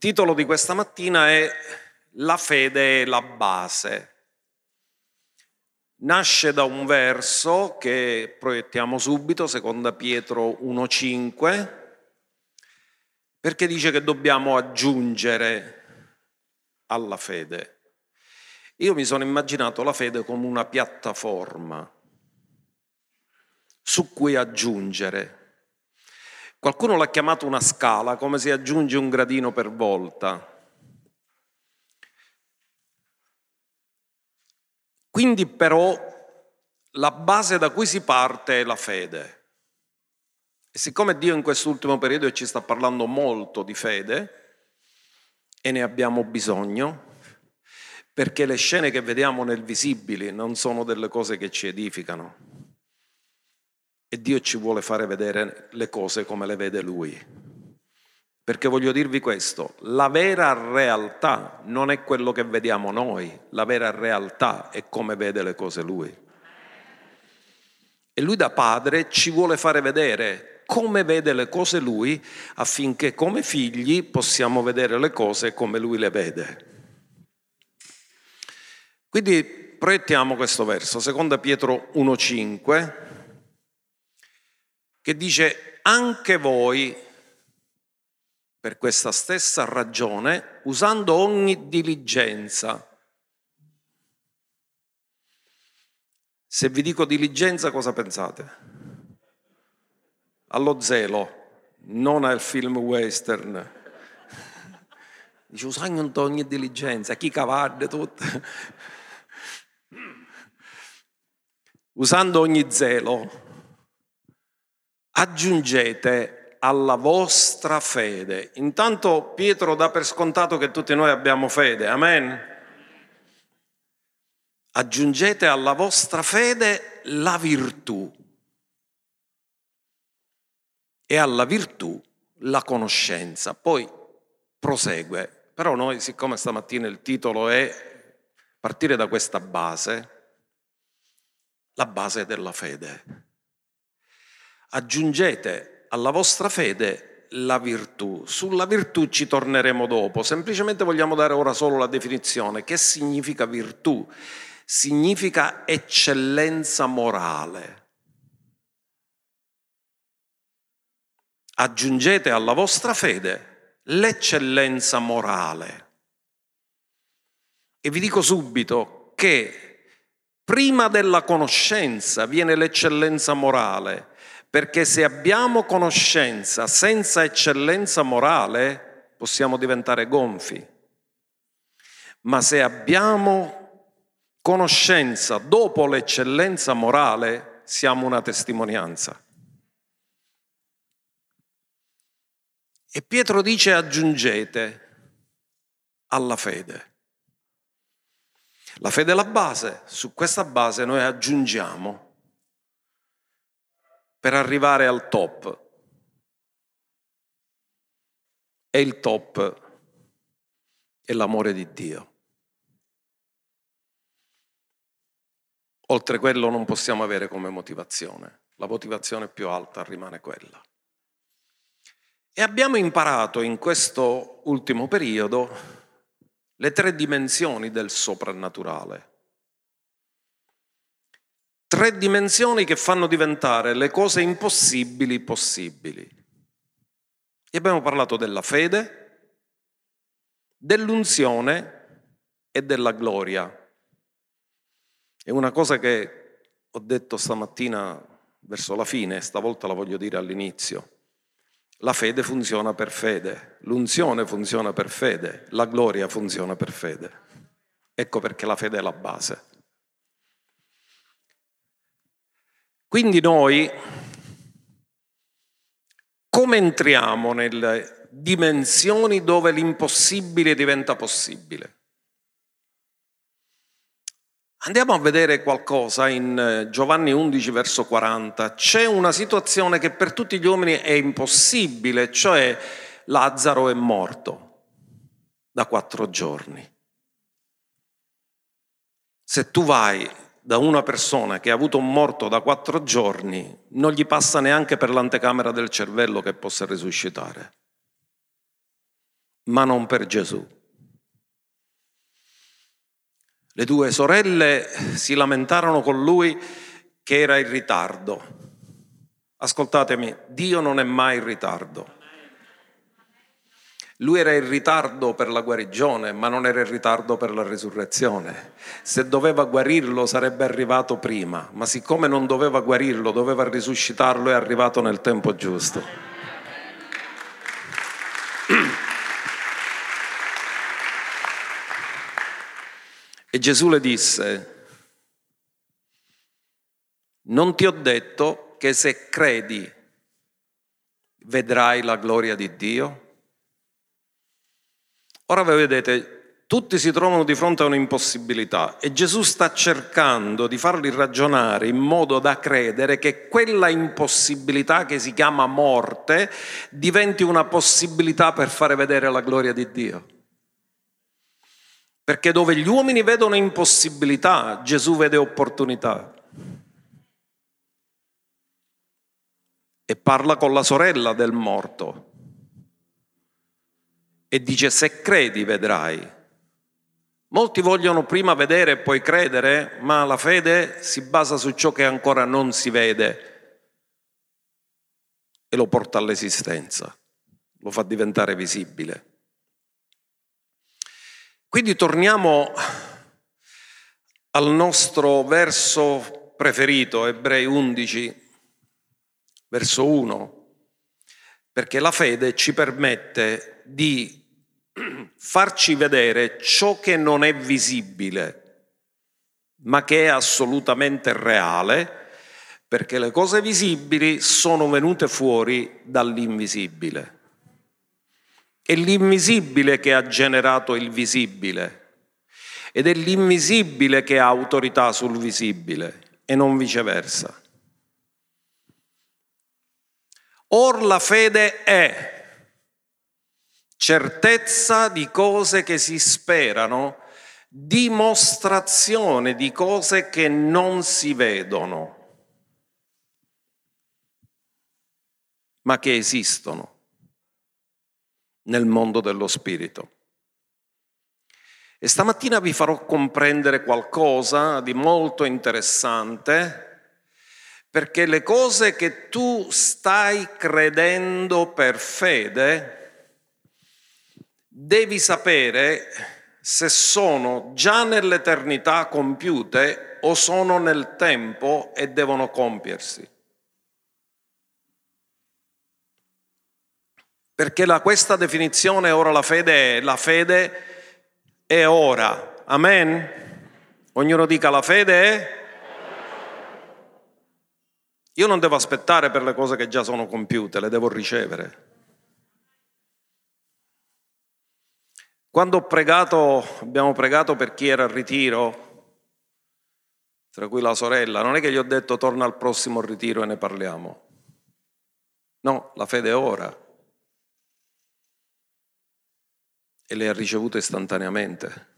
Il titolo di questa mattina è La fede è la base. Nasce da un verso che proiettiamo subito, seconda Pietro 1.5, perché dice che dobbiamo aggiungere alla fede. Io mi sono immaginato la fede come una piattaforma su cui aggiungere. Qualcuno l'ha chiamato una scala, come si aggiunge un gradino per volta. Quindi però la base da cui si parte è la fede. E siccome Dio in quest'ultimo periodo ci sta parlando molto di fede, e ne abbiamo bisogno, perché le scene che vediamo nel visibile non sono delle cose che ci edificano, e Dio ci vuole fare vedere le cose come le vede Lui. Perché voglio dirvi questo, la vera realtà non è quello che vediamo noi, la vera realtà è come vede le cose Lui. E Lui da Padre ci vuole fare vedere come vede le cose Lui affinché come figli possiamo vedere le cose come Lui le vede. Quindi proiettiamo questo verso, 2 Pietro 1,5 che dice anche voi, per questa stessa ragione, usando ogni diligenza. Se vi dico diligenza cosa pensate? Allo zelo, non al film western. Dice usando ogni diligenza, chi cavarde tutto. Usando ogni zelo, aggiungete alla vostra fede. Intanto Pietro dà per scontato che tutti noi abbiamo fede, amen? Aggiungete alla vostra fede la virtù e alla virtù la conoscenza. Poi prosegue, però noi siccome stamattina il titolo è partire da questa base, la base della fede aggiungete alla vostra fede la virtù. Sulla virtù ci torneremo dopo, semplicemente vogliamo dare ora solo la definizione. Che significa virtù? Significa eccellenza morale. Aggiungete alla vostra fede l'eccellenza morale. E vi dico subito che prima della conoscenza viene l'eccellenza morale perché se abbiamo conoscenza senza eccellenza morale possiamo diventare gonfi, ma se abbiamo conoscenza dopo l'eccellenza morale siamo una testimonianza. E Pietro dice aggiungete alla fede. La fede è la base, su questa base noi aggiungiamo per arrivare al top. E il top è l'amore di Dio. Oltre quello non possiamo avere come motivazione. La motivazione più alta rimane quella. E abbiamo imparato in questo ultimo periodo le tre dimensioni del soprannaturale tre dimensioni che fanno diventare le cose impossibili possibili. E abbiamo parlato della fede, dell'unzione e della gloria. È una cosa che ho detto stamattina verso la fine, stavolta la voglio dire all'inizio. La fede funziona per fede, l'unzione funziona per fede, la gloria funziona per fede. Ecco perché la fede è la base. Quindi noi come entriamo nelle dimensioni dove l'impossibile diventa possibile? Andiamo a vedere qualcosa in eh, Giovanni 11 verso 40. C'è una situazione che per tutti gli uomini è impossibile, cioè Lazzaro è morto da quattro giorni. Se tu vai da una persona che ha avuto un morto da quattro giorni, non gli passa neanche per l'antecamera del cervello che possa risuscitare. ma non per Gesù. Le due sorelle si lamentarono con lui che era in ritardo. Ascoltatemi, Dio non è mai in ritardo. Lui era in ritardo per la guarigione, ma non era in ritardo per la risurrezione. Se doveva guarirlo sarebbe arrivato prima, ma siccome non doveva guarirlo, doveva risuscitarlo, è arrivato nel tempo giusto. E Gesù le disse, non ti ho detto che se credi vedrai la gloria di Dio? Ora voi vedete, tutti si trovano di fronte a un'impossibilità e Gesù sta cercando di farli ragionare in modo da credere che quella impossibilità che si chiama morte diventi una possibilità per fare vedere la gloria di Dio. Perché dove gli uomini vedono impossibilità, Gesù vede opportunità. E parla con la sorella del morto e dice se credi vedrai. Molti vogliono prima vedere e poi credere, ma la fede si basa su ciò che ancora non si vede e lo porta all'esistenza, lo fa diventare visibile. Quindi torniamo al nostro verso preferito, Ebrei 11, verso 1 perché la fede ci permette di farci vedere ciò che non è visibile, ma che è assolutamente reale, perché le cose visibili sono venute fuori dall'invisibile. È l'invisibile che ha generato il visibile ed è l'invisibile che ha autorità sul visibile e non viceversa. Or la fede è certezza di cose che si sperano, dimostrazione di cose che non si vedono, ma che esistono nel mondo dello spirito. E stamattina vi farò comprendere qualcosa di molto interessante perché le cose che tu stai credendo per fede, devi sapere se sono già nell'eternità compiute o sono nel tempo e devono compiersi. Perché la, questa definizione ora la fede è, la fede è ora. Amen? Ognuno dica la fede è io non devo aspettare per le cose che già sono compiute, le devo ricevere. Quando pregato, abbiamo pregato per chi era al ritiro, tra cui la sorella, non è che gli ho detto torna al prossimo ritiro e ne parliamo. No, la fede è ora. E le ha ricevute istantaneamente.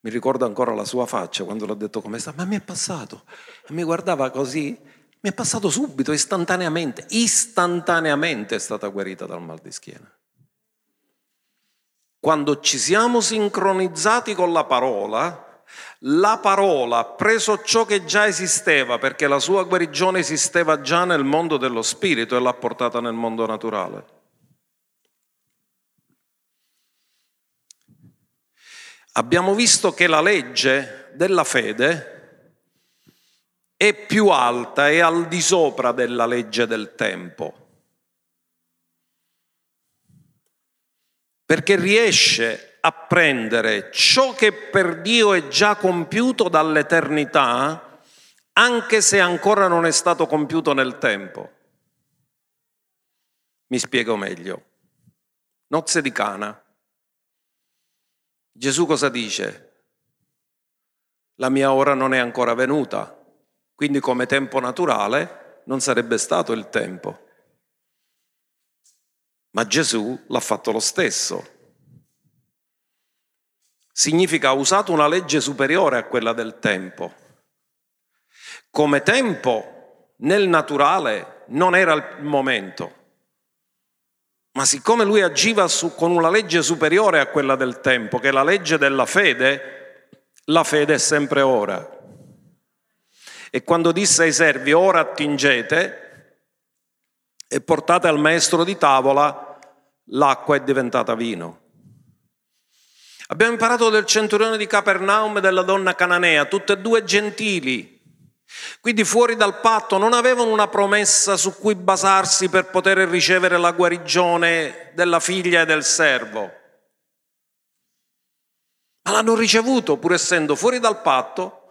Mi ricordo ancora la sua faccia quando l'ho detto come sta, ma mi è passato. E mi guardava così mi è passato subito, istantaneamente, istantaneamente è stata guarita dal mal di schiena. Quando ci siamo sincronizzati con la parola, la parola ha preso ciò che già esisteva, perché la sua guarigione esisteva già nel mondo dello spirito e l'ha portata nel mondo naturale. Abbiamo visto che la legge della fede è più alta e al di sopra della legge del tempo. Perché riesce a prendere ciò che per Dio è già compiuto dall'eternità, anche se ancora non è stato compiuto nel tempo. Mi spiego meglio. Nozze di Cana. Gesù cosa dice? La mia ora non è ancora venuta, quindi come tempo naturale non sarebbe stato il tempo. Ma Gesù l'ha fatto lo stesso. Significa ha usato una legge superiore a quella del tempo. Come tempo nel naturale non era il momento, Ma siccome lui agiva su, con una legge superiore a quella del tempo, che è la legge della fede, la fede è sempre ora. E quando disse ai servi, ora attingete e portate al maestro di tavola, l'acqua è diventata vino. Abbiamo imparato del centurione di Capernaum e della donna cananea, tutte e due gentili, quindi fuori dal patto non avevano una promessa su cui basarsi per poter ricevere la guarigione della figlia e del servo. Ma l'hanno ricevuto pur essendo fuori dal patto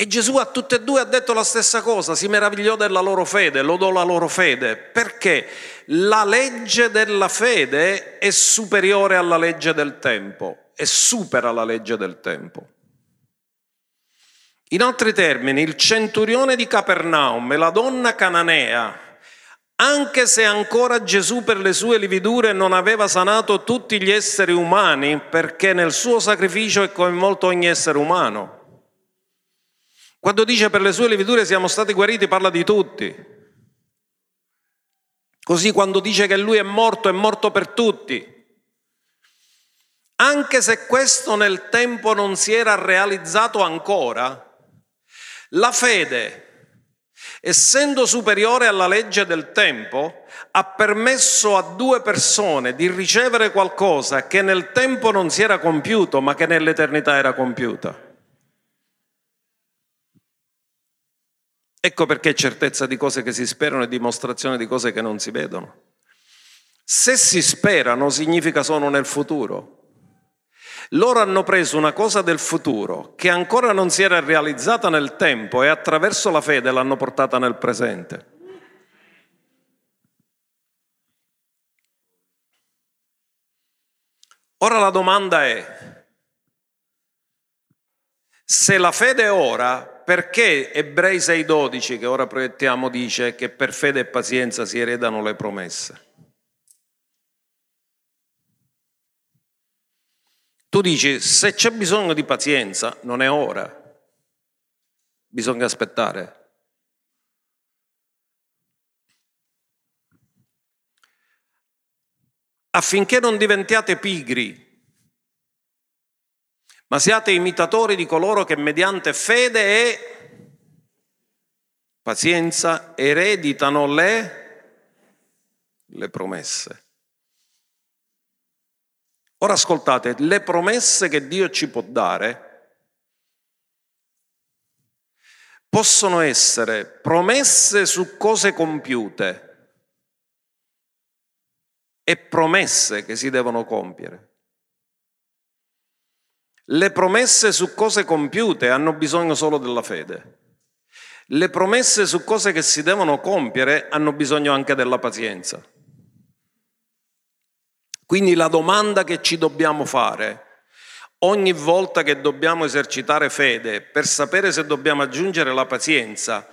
e Gesù a tutte e due ha detto la stessa cosa, si meravigliò della loro fede, lodò la loro fede, perché la legge della fede è superiore alla legge del tempo e supera la legge del tempo. In altri termini, il centurione di Capernaum e la donna cananea, anche se ancora Gesù per le sue lividure non aveva sanato tutti gli esseri umani, perché nel suo sacrificio è coinvolto ogni essere umano. Quando dice per le sue lividure siamo stati guariti, parla di tutti. Così quando dice che lui è morto, è morto per tutti. Anche se questo nel tempo non si era realizzato ancora, la fede, essendo superiore alla legge del tempo, ha permesso a due persone di ricevere qualcosa che nel tempo non si era compiuto, ma che nell'eternità era compiuta. Ecco perché certezza di cose che si sperano e dimostrazione di cose che non si vedono. Se si sperano significa sono nel futuro. Loro hanno preso una cosa del futuro che ancora non si era realizzata nel tempo e attraverso la fede l'hanno portata nel presente. Ora la domanda è, se la fede ora, perché Ebrei 6:12, che ora proiettiamo, dice che per fede e pazienza si eredano le promesse? Tu dici, se c'è bisogno di pazienza, non è ora, bisogna aspettare. Affinché non diventiate pigri, ma siate imitatori di coloro che mediante fede e pazienza ereditano le, le promesse. Ora ascoltate, le promesse che Dio ci può dare possono essere promesse su cose compiute e promesse che si devono compiere. Le promesse su cose compiute hanno bisogno solo della fede. Le promesse su cose che si devono compiere hanno bisogno anche della pazienza. Quindi la domanda che ci dobbiamo fare ogni volta che dobbiamo esercitare fede per sapere se dobbiamo aggiungere la pazienza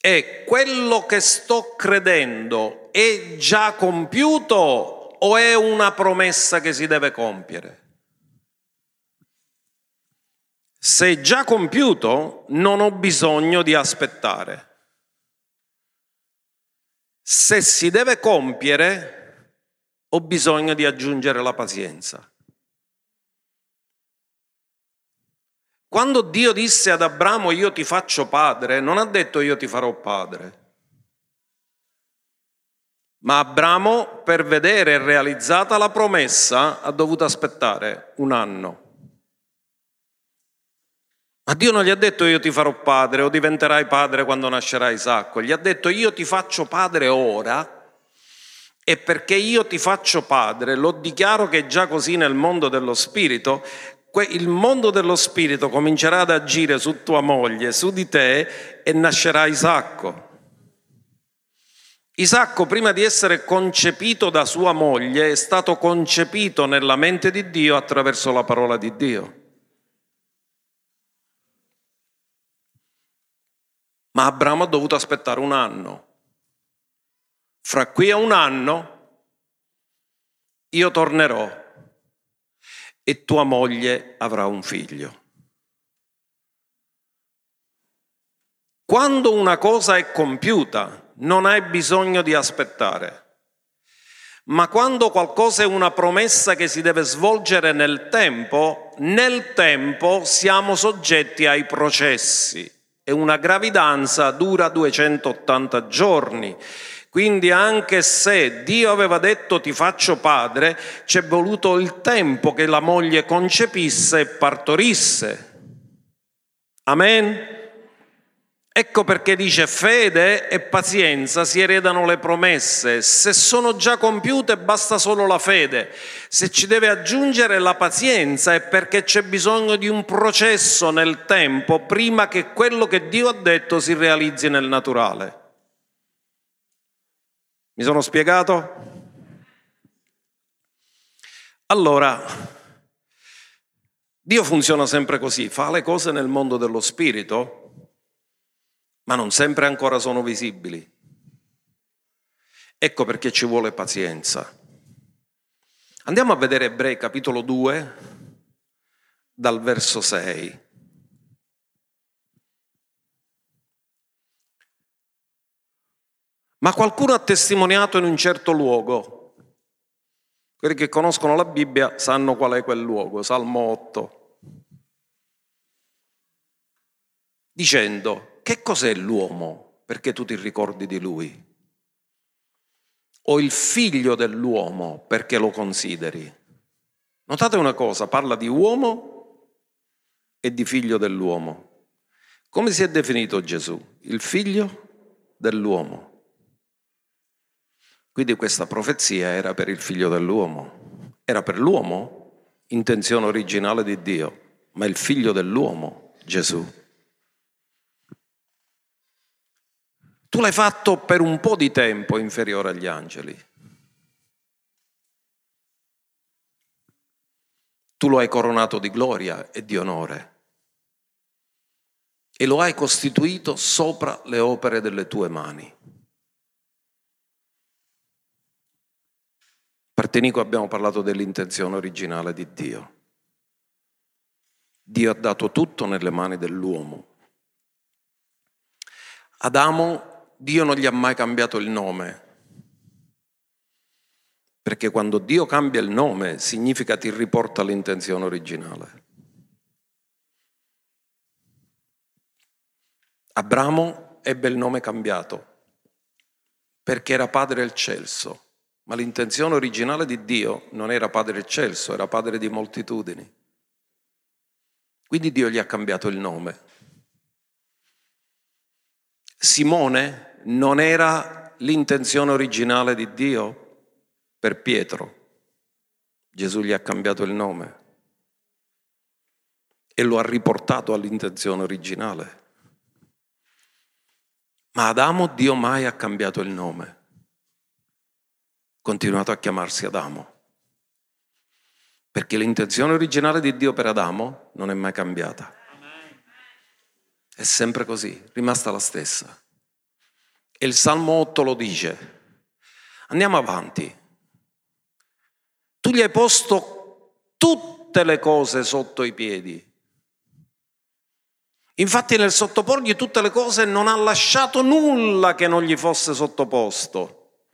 è quello che sto credendo è già compiuto o è una promessa che si deve compiere? Se è già compiuto non ho bisogno di aspettare. Se si deve compiere ho bisogno di aggiungere la pazienza. Quando Dio disse ad Abramo io ti faccio padre, non ha detto io ti farò padre. Ma Abramo, per vedere realizzata la promessa, ha dovuto aspettare un anno. Ma Dio non gli ha detto io ti farò padre o diventerai padre quando nascerà Isacco, gli ha detto io ti faccio padre ora e perché io ti faccio padre, lo dichiaro che già così nel mondo dello spirito, il mondo dello spirito comincerà ad agire su tua moglie, su di te e nascerà Isacco. Isacco, prima di essere concepito da sua moglie, è stato concepito nella mente di Dio attraverso la parola di Dio. Ma Abramo ha dovuto aspettare un anno fra qui a un anno io tornerò e tua moglie avrà un figlio. Quando una cosa è compiuta, non hai bisogno di aspettare. Ma quando qualcosa è una promessa che si deve svolgere nel tempo, nel tempo siamo soggetti ai processi e una gravidanza dura 280 giorni. Quindi anche se Dio aveva detto ti faccio padre, c'è voluto il tempo che la moglie concepisse e partorisse. Amen. Ecco perché dice fede e pazienza si eredano le promesse. Se sono già compiute basta solo la fede. Se ci deve aggiungere la pazienza è perché c'è bisogno di un processo nel tempo prima che quello che Dio ha detto si realizzi nel naturale. Mi sono spiegato? Allora, Dio funziona sempre così, fa le cose nel mondo dello spirito ma non sempre ancora sono visibili. Ecco perché ci vuole pazienza. Andiamo a vedere Ebrei capitolo 2 dal verso 6. Ma qualcuno ha testimoniato in un certo luogo. Quelli che conoscono la Bibbia sanno qual è quel luogo, Salmo 8. Dicendo, che cos'è l'uomo perché tu ti ricordi di lui? O il figlio dell'uomo perché lo consideri? Notate una cosa, parla di uomo e di figlio dell'uomo. Come si è definito Gesù? Il figlio dell'uomo. Quindi questa profezia era per il figlio dell'uomo. Era per l'uomo, intenzione originale di Dio, ma il figlio dell'uomo, Gesù. Tu l'hai fatto per un po' di tempo inferiore agli angeli. Tu lo hai coronato di gloria e di onore e lo hai costituito sopra le opere delle tue mani. Partenico abbiamo parlato dell'intenzione originale di Dio. Dio ha dato tutto nelle mani dell'uomo. Adamo Dio non gli ha mai cambiato il nome, perché quando Dio cambia il nome significa ti riporta all'intenzione originale. Abramo ebbe il nome cambiato perché era padre eccelso, ma l'intenzione originale di Dio non era padre eccelso, era padre di moltitudini. Quindi Dio gli ha cambiato il nome. Simone non era l'intenzione originale di Dio per Pietro. Gesù gli ha cambiato il nome e lo ha riportato all'intenzione originale. Ma Adamo Dio mai ha cambiato il nome. Continuato a chiamarsi Adamo. Perché l'intenzione originale di Dio per Adamo non è mai cambiata. È sempre così, rimasta la stessa. E il Salmo 8 lo dice. Andiamo avanti. Tu gli hai posto tutte le cose sotto i piedi. Infatti nel sottoporgli tutte le cose non ha lasciato nulla che non gli fosse sottoposto.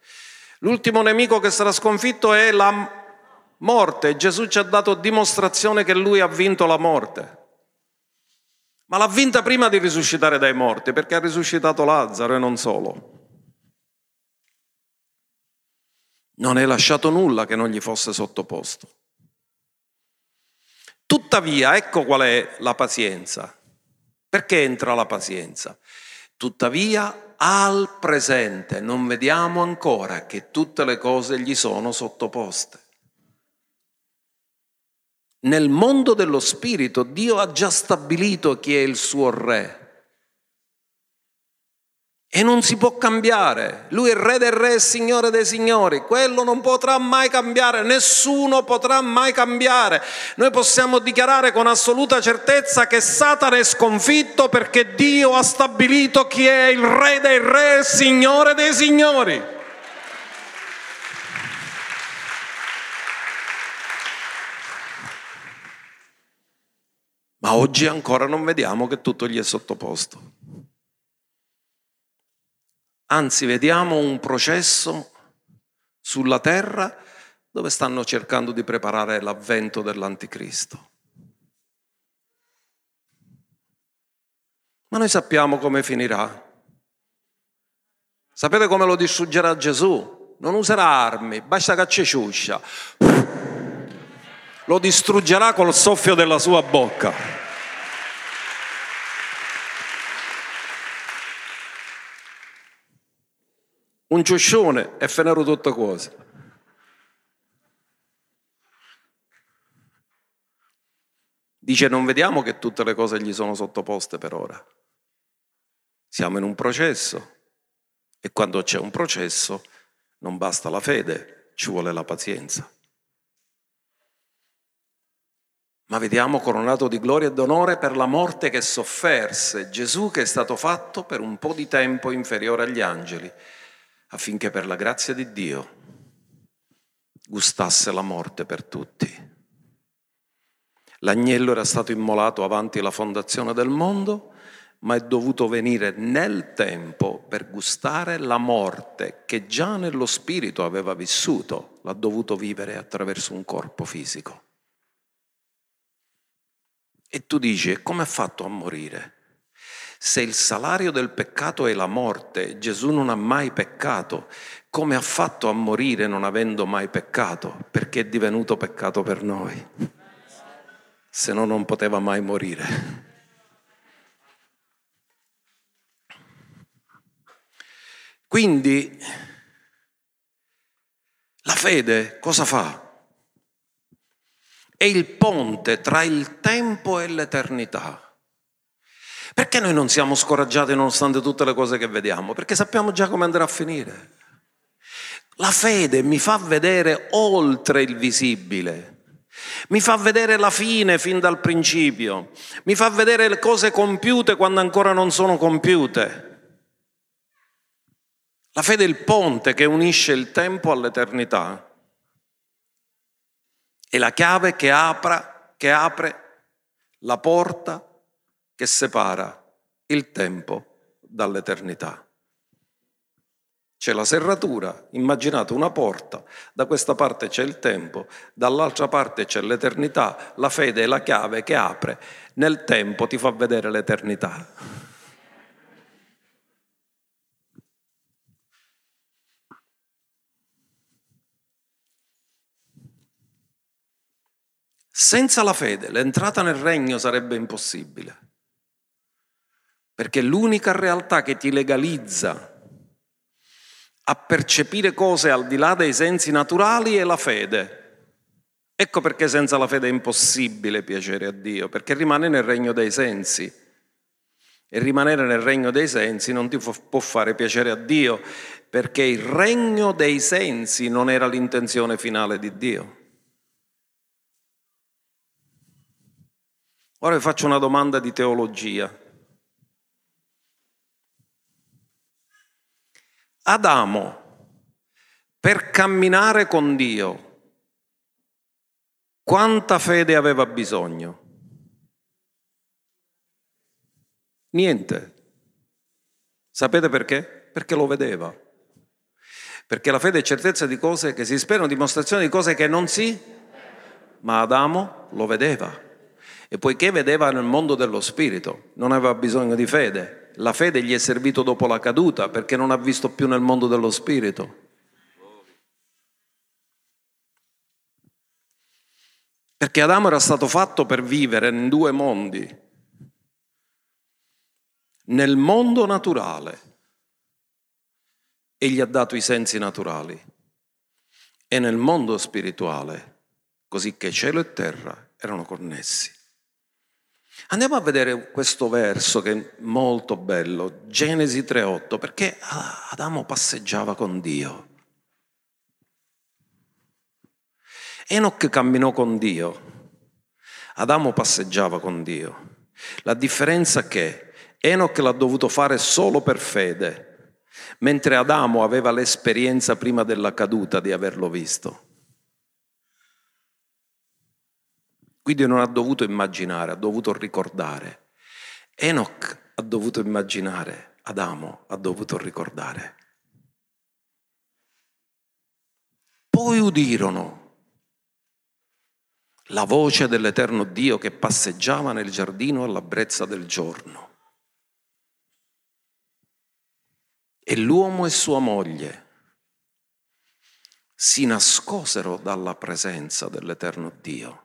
L'ultimo nemico che sarà sconfitto è la morte. Gesù ci ha dato dimostrazione che lui ha vinto la morte. Ma l'ha vinta prima di risuscitare dai morti, perché ha risuscitato Lazzaro e non solo. Non è lasciato nulla che non gli fosse sottoposto. Tuttavia, ecco qual è la pazienza. Perché entra la pazienza? Tuttavia, al presente non vediamo ancora che tutte le cose gli sono sottoposte. Nel mondo dello spirito Dio ha già stabilito chi è il suo re. E non si può cambiare. Lui è re del re e signore dei signori. Quello non potrà mai cambiare, nessuno potrà mai cambiare. Noi possiamo dichiarare con assoluta certezza che Satana è sconfitto perché Dio ha stabilito chi è il re dei re e signore dei signori. Oggi ancora non vediamo che tutto gli è sottoposto. Anzi, vediamo un processo sulla terra dove stanno cercando di preparare l'avvento dell'anticristo. Ma noi sappiamo come finirà. Sapete come lo distruggerà Gesù? Non userà armi, basta che ci ciuscia. Lo distruggerà col soffio della sua bocca. Un ciuscione e finero tutte cose. Dice non vediamo che tutte le cose gli sono sottoposte per ora. Siamo in un processo e quando c'è un processo non basta la fede, ci vuole la pazienza. Ma vediamo coronato di gloria e d'onore per la morte che sofferse Gesù che è stato fatto per un po' di tempo inferiore agli angeli, affinché per la grazia di Dio gustasse la morte per tutti. L'agnello era stato immolato avanti la fondazione del mondo ma è dovuto venire nel tempo per gustare la morte che già nello spirito aveva vissuto, l'ha dovuto vivere attraverso un corpo fisico. E tu dici, come ha fatto a morire? Se il salario del peccato è la morte, Gesù non ha mai peccato, come ha fatto a morire non avendo mai peccato? Perché è divenuto peccato per noi, se no non poteva mai morire. Quindi la fede cosa fa? È il ponte tra il tempo e l'eternità. Perché noi non siamo scoraggiati nonostante tutte le cose che vediamo? Perché sappiamo già come andrà a finire. La fede mi fa vedere oltre il visibile, mi fa vedere la fine fin dal principio, mi fa vedere le cose compiute quando ancora non sono compiute. La fede è il ponte che unisce il tempo all'eternità. È la chiave che, apra, che apre la porta che separa il tempo dall'eternità. C'è la serratura, immaginate una porta, da questa parte c'è il tempo, dall'altra parte c'è l'eternità, la fede è la chiave che apre, nel tempo ti fa vedere l'eternità. Senza la fede l'entrata nel regno sarebbe impossibile, perché l'unica realtà che ti legalizza a percepire cose al di là dei sensi naturali è la fede. Ecco perché senza la fede è impossibile piacere a Dio, perché rimane nel regno dei sensi. E rimanere nel regno dei sensi non ti può fare piacere a Dio, perché il regno dei sensi non era l'intenzione finale di Dio. Ora vi faccio una domanda di teologia. Adamo, per camminare con Dio, quanta fede aveva bisogno? Niente. Sapete perché? Perché lo vedeva. Perché la fede è certezza di cose che si sperano, dimostrazione di cose che non si, ma Adamo lo vedeva. E poiché vedeva nel mondo dello spirito, non aveva bisogno di fede. La fede gli è servito dopo la caduta perché non ha visto più nel mondo dello spirito. Perché Adamo era stato fatto per vivere in due mondi. Nel mondo naturale e gli ha dato i sensi naturali e nel mondo spirituale, così che cielo e terra erano connessi. Andiamo a vedere questo verso che è molto bello, Genesi 3.8, perché Adamo passeggiava con Dio. Enoch camminò con Dio, Adamo passeggiava con Dio. La differenza è che Enoch l'ha dovuto fare solo per fede, mentre Adamo aveva l'esperienza prima della caduta di averlo visto. Quindi non ha dovuto immaginare, ha dovuto ricordare. Enoch ha dovuto immaginare, Adamo ha dovuto ricordare. Poi udirono la voce dell'eterno Dio che passeggiava nel giardino alla brezza del giorno. E l'uomo e sua moglie si nascosero dalla presenza dell'eterno Dio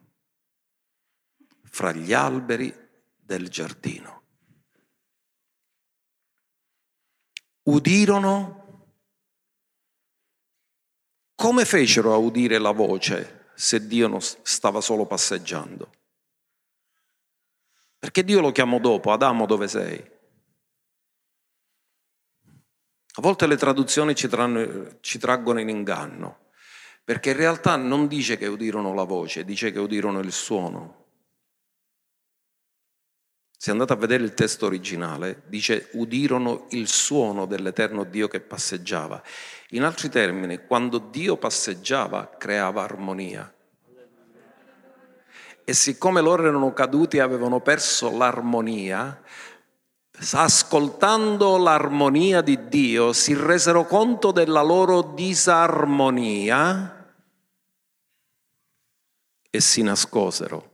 fra gli alberi del giardino. Udirono come fecero a udire la voce se Dio non stava solo passeggiando? Perché Dio lo chiamò dopo, Adamo dove sei? A volte le traduzioni ci, tranno, ci traggono in inganno, perché in realtà non dice che udirono la voce, dice che udirono il suono. Se andate a vedere il testo originale, dice udirono il suono dell'eterno Dio che passeggiava. In altri termini, quando Dio passeggiava, creava armonia. E siccome loro erano caduti e avevano perso l'armonia, ascoltando l'armonia di Dio, si resero conto della loro disarmonia e si nascosero.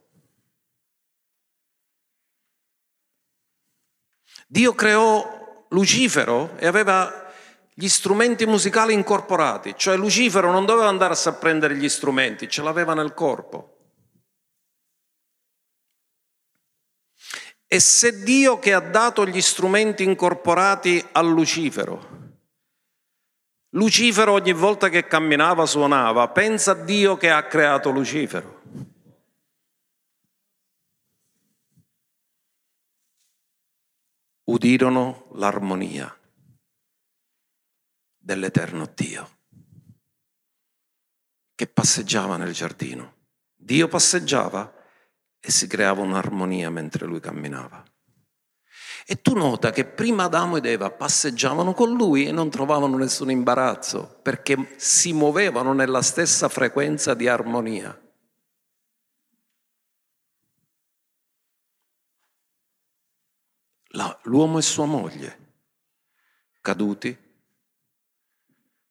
Dio creò Lucifero e aveva gli strumenti musicali incorporati, cioè Lucifero non doveva andarsi a prendere gli strumenti, ce l'aveva nel corpo. E se Dio che ha dato gli strumenti incorporati a Lucifero, Lucifero ogni volta che camminava suonava, pensa a Dio che ha creato Lucifero. Udirono l'armonia dell'eterno Dio che passeggiava nel giardino. Dio passeggiava e si creava un'armonia mentre lui camminava. E tu nota che prima Adamo ed Eva passeggiavano con lui e non trovavano nessun imbarazzo perché si muovevano nella stessa frequenza di armonia. L'uomo e sua moglie, caduti,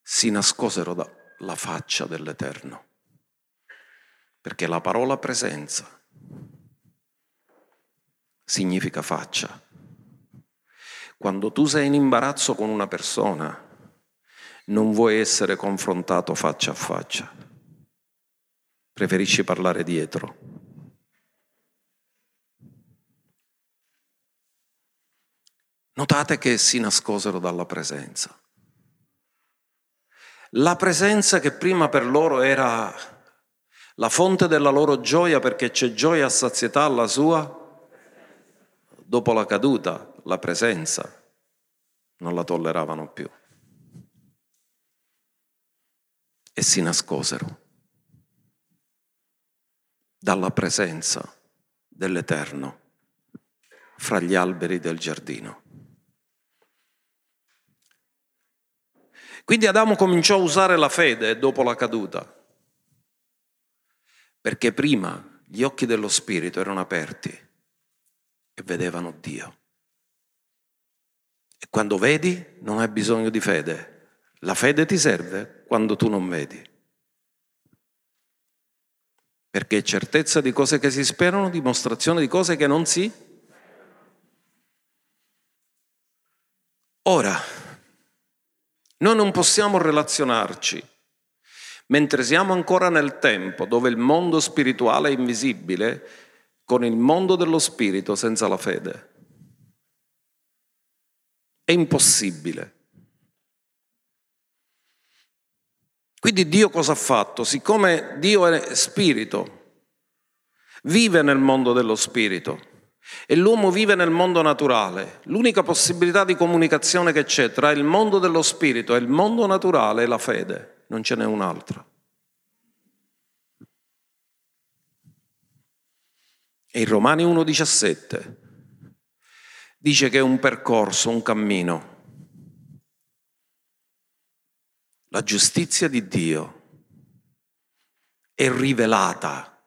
si nascosero dalla faccia dell'Eterno, perché la parola presenza significa faccia. Quando tu sei in imbarazzo con una persona, non vuoi essere confrontato faccia a faccia, preferisci parlare dietro. Notate che si nascosero dalla presenza. La presenza che prima per loro era la fonte della loro gioia perché c'è gioia a sazietà alla sua, dopo la caduta, la presenza non la tolleravano più. E si nascosero dalla presenza dell'Eterno fra gli alberi del giardino. Quindi Adamo cominciò a usare la fede dopo la caduta, perché prima gli occhi dello Spirito erano aperti e vedevano Dio. E quando vedi non hai bisogno di fede. La fede ti serve quando tu non vedi. Perché certezza di cose che si sperano, dimostrazione di cose che non si. Ora, noi non possiamo relazionarci mentre siamo ancora nel tempo dove il mondo spirituale è invisibile con il mondo dello spirito senza la fede. È impossibile. Quindi Dio cosa ha fatto? Siccome Dio è spirito, vive nel mondo dello spirito, e l'uomo vive nel mondo naturale. L'unica possibilità di comunicazione che c'è tra il mondo dello spirito e il mondo naturale è la fede, non ce n'è un'altra. E in Romani 1,17 dice che è un percorso, un cammino. La giustizia di Dio è rivelata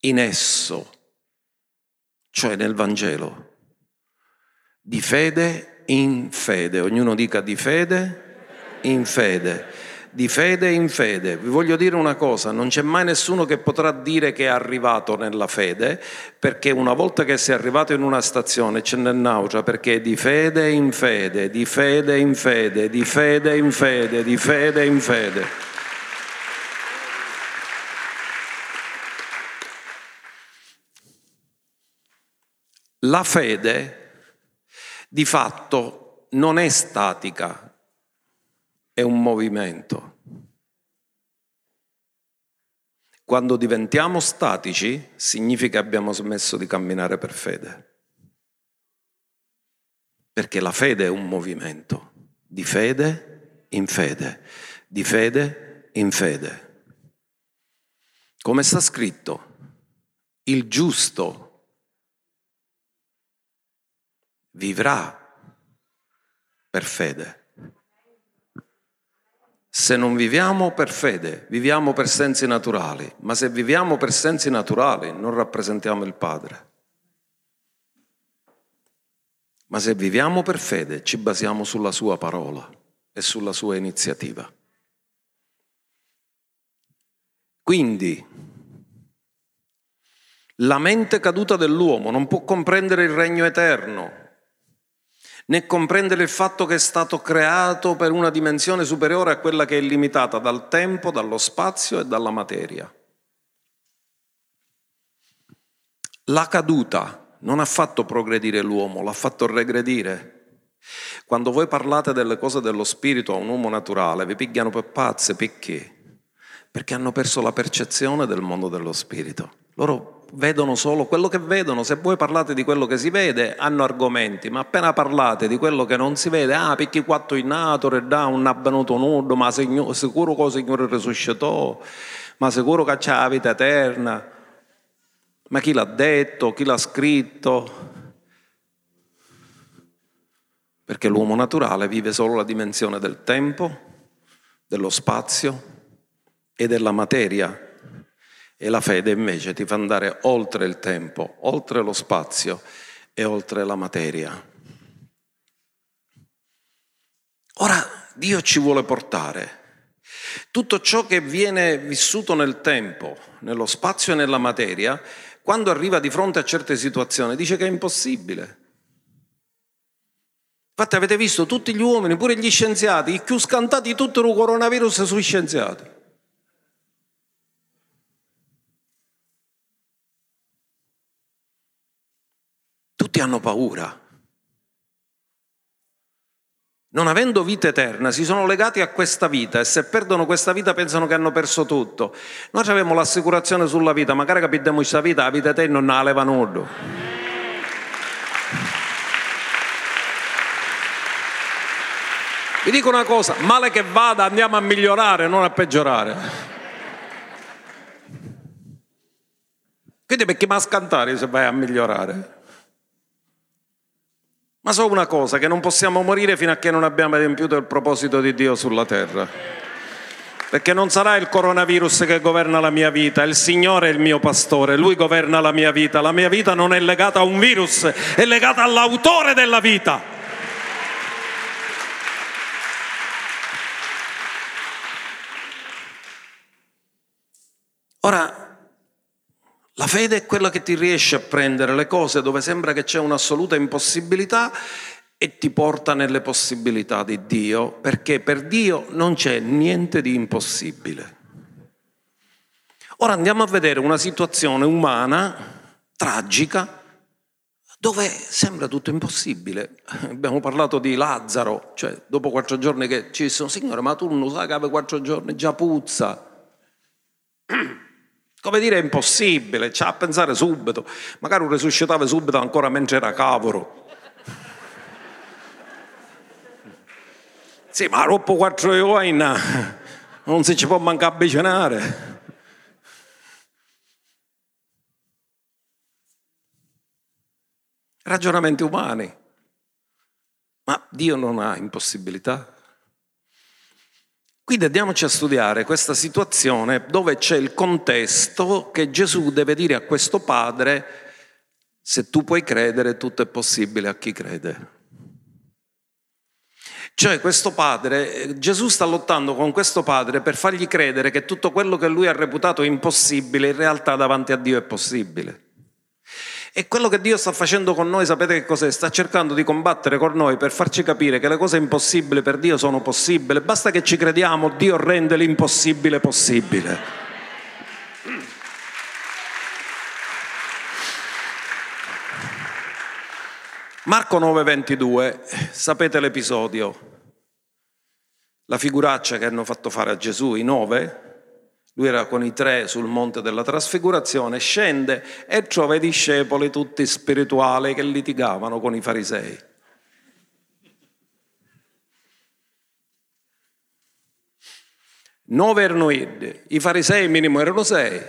in esso cioè nel Vangelo, di fede in fede, ognuno dica di fede in fede, di fede in fede. Vi voglio dire una cosa, non c'è mai nessuno che potrà dire che è arrivato nella fede, perché una volta che sei arrivato in una stazione ce n'è un'altra, perché di fede in fede, di fede in fede, di fede in fede, di fede in fede. La fede di fatto non è statica, è un movimento. Quando diventiamo statici significa che abbiamo smesso di camminare per fede. Perché la fede è un movimento di fede in fede, di fede in fede. Come sta scritto, il giusto vivrà per fede. Se non viviamo per fede, viviamo per sensi naturali, ma se viviamo per sensi naturali non rappresentiamo il Padre. Ma se viviamo per fede ci basiamo sulla sua parola e sulla sua iniziativa. Quindi la mente caduta dell'uomo non può comprendere il regno eterno, né comprendere il fatto che è stato creato per una dimensione superiore a quella che è limitata dal tempo, dallo spazio e dalla materia. La caduta non ha fatto progredire l'uomo, l'ha fatto regredire. Quando voi parlate delle cose dello spirito a un uomo naturale, vi pigliano per pazze, perché? Perché hanno perso la percezione del mondo dello spirito. Loro vedono solo quello che vedono, se voi parlate di quello che si vede hanno argomenti, ma appena parlate di quello che non si vede, ah perché quattro in nato, da un abbenuto nudo, ma sicuro che il Signore risuscitò, ma sicuro che c'è la vita eterna, ma chi l'ha detto, chi l'ha scritto? Perché l'uomo naturale vive solo la dimensione del tempo, dello spazio e della materia e la fede invece ti fa andare oltre il tempo, oltre lo spazio e oltre la materia. Ora Dio ci vuole portare. Tutto ciò che viene vissuto nel tempo, nello spazio e nella materia, quando arriva di fronte a certe situazioni dice che è impossibile. Infatti avete visto tutti gli uomini, pure gli scienziati, i più scantati di tutto il coronavirus sui scienziati. Tutti hanno paura. Non avendo vita eterna, si sono legati a questa vita e se perdono questa vita pensano che hanno perso tutto. Noi abbiamo l'assicurazione sulla vita, magari capiamo questa vita, la vita eterna non la leva nudo. Vi dico una cosa, male che vada andiamo a migliorare, non a peggiorare. Quindi perché ma scantare se vai a migliorare? Ma so una cosa, che non possiamo morire fino a che non abbiamo adempiuto il proposito di Dio sulla terra. Perché non sarà il coronavirus che governa la mia vita, il Signore è il mio pastore, Lui governa la mia vita. La mia vita non è legata a un virus, è legata all'autore della vita. Ora, la fede è quella che ti riesce a prendere le cose dove sembra che c'è un'assoluta impossibilità e ti porta nelle possibilità di Dio, perché per Dio non c'è niente di impossibile. Ora andiamo a vedere una situazione umana, tragica, dove sembra tutto impossibile. Abbiamo parlato di Lazzaro, cioè dopo quattro giorni che ci sono, Signore, ma tu non sai che aveva quattro giorni già puzza. Come dire è impossibile, c'ha a pensare subito. Magari risuscitava subito ancora mentre era cavolo. Sì, ma dopo quattro ore non si ci può manca avvicinare. Ragionamenti umani. Ma Dio non ha impossibilità. Quindi andiamoci a studiare questa situazione dove c'è il contesto che Gesù deve dire a questo padre, se tu puoi credere, tutto è possibile a chi crede. Cioè questo padre, Gesù sta lottando con questo padre per fargli credere che tutto quello che lui ha reputato impossibile in realtà davanti a Dio è possibile. E quello che Dio sta facendo con noi, sapete che cos'è? Sta cercando di combattere con noi per farci capire che le cose impossibili per Dio sono possibili. Basta che ci crediamo, Dio rende l'impossibile possibile. Marco 9:22, sapete l'episodio, la figuraccia che hanno fatto fare a Gesù, i nove, lui era con i tre sul monte della trasfigurazione, scende e trova i discepoli tutti spirituali che litigavano con i farisei. Nove erano iddi, i farisei minimo erano sei.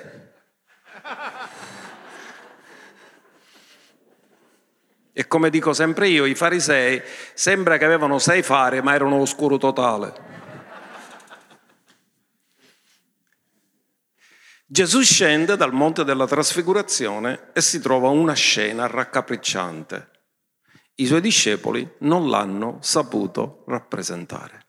E come dico sempre io, i farisei sembra che avevano sei fari, ma erano oscuro totale. Gesù scende dal monte della trasfigurazione e si trova una scena raccapricciante. I suoi discepoli non l'hanno saputo rappresentare.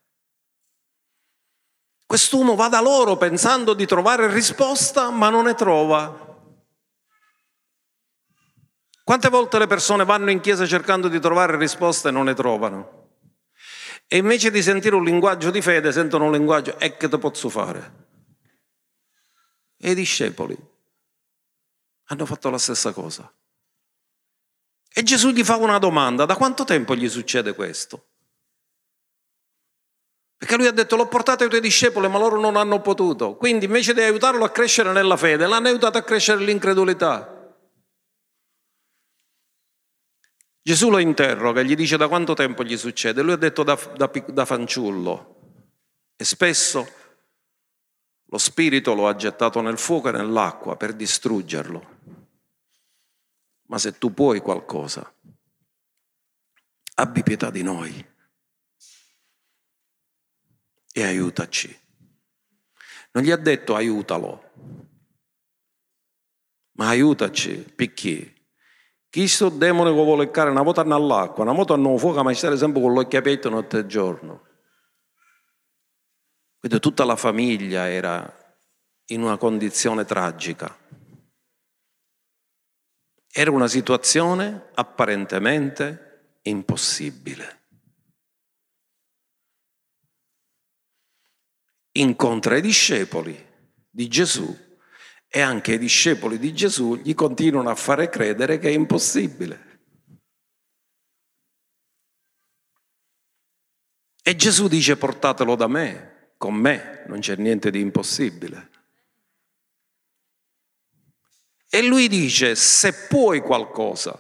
Quest'uomo va da loro pensando di trovare risposta, ma non ne trova. Quante volte le persone vanno in chiesa cercando di trovare risposte e non ne trovano? E invece di sentire un linguaggio di fede, sentono un linguaggio, e che te posso fare? E i discepoli hanno fatto la stessa cosa. E Gesù gli fa una domanda, da quanto tempo gli succede questo? Perché lui ha detto l'ho portato ai tuoi discepoli ma loro non hanno potuto. Quindi invece di aiutarlo a crescere nella fede, l'hanno aiutato a crescere nell'incredulità. Gesù lo interroga, gli dice da quanto tempo gli succede. Lui ha detto da, da, da fanciullo. E spesso lo spirito lo ha gettato nel fuoco e nell'acqua per distruggerlo. Ma se tu puoi qualcosa, abbi pietà di noi e aiutaci. Non gli ha detto aiutalo, ma aiutaci, perché? Chi sto demone che vuole leccare una volta nell'acqua, una volta nel fuoco, ma stare sempre con l'occhio aperto notte e giorno. Quindi tutta la famiglia era in una condizione tragica. Era una situazione apparentemente impossibile. Incontra i discepoli di Gesù e anche i discepoli di Gesù gli continuano a fare credere che è impossibile. E Gesù dice portatelo da me, con me non c'è niente di impossibile. E lui dice, se puoi qualcosa.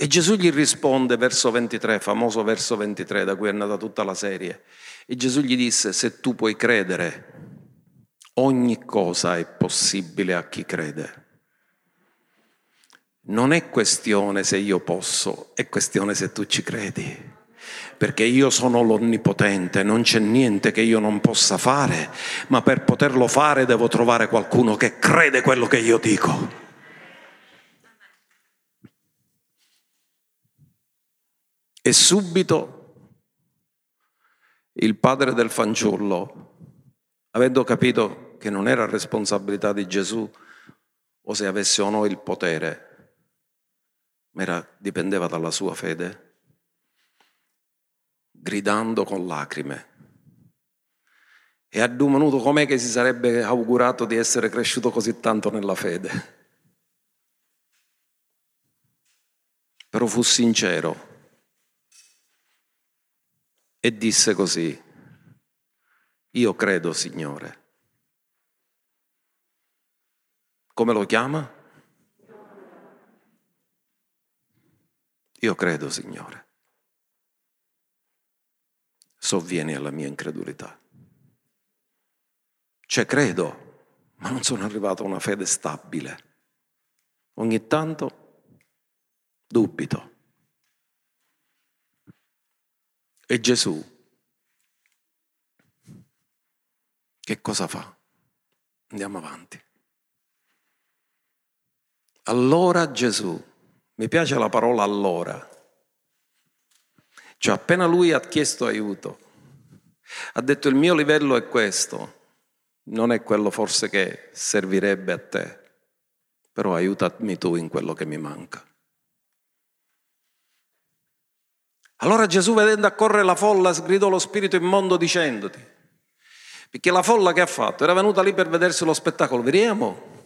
E Gesù gli risponde, verso 23, famoso verso 23, da cui è nata tutta la serie. E Gesù gli disse, se tu puoi credere, ogni cosa è possibile a chi crede. Non è questione se io posso, è questione se tu ci credi perché io sono l'onnipotente, non c'è niente che io non possa fare, ma per poterlo fare devo trovare qualcuno che crede quello che io dico. E subito il padre del fanciullo, avendo capito che non era responsabilità di Gesù o se avesse o no il potere, ma era, dipendeva dalla sua fede, gridando con lacrime. E ha domanuto com'è che si sarebbe augurato di essere cresciuto così tanto nella fede. Però fu sincero e disse così, io credo Signore. Come lo chiama? Io credo Signore sovvieni alla mia incredulità. Cioè credo, ma non sono arrivato a una fede stabile. Ogni tanto dubito. E Gesù che cosa fa? Andiamo avanti. Allora Gesù, mi piace la parola allora, Cioè appena lui ha chiesto aiuto, ha detto il mio livello è questo, non è quello forse che servirebbe a te, però aiutami tu in quello che mi manca. Allora Gesù vedendo accorrere la folla sgridò lo spirito immondo dicendoti, perché la folla che ha fatto era venuta lì per vedersi lo spettacolo, vediamo.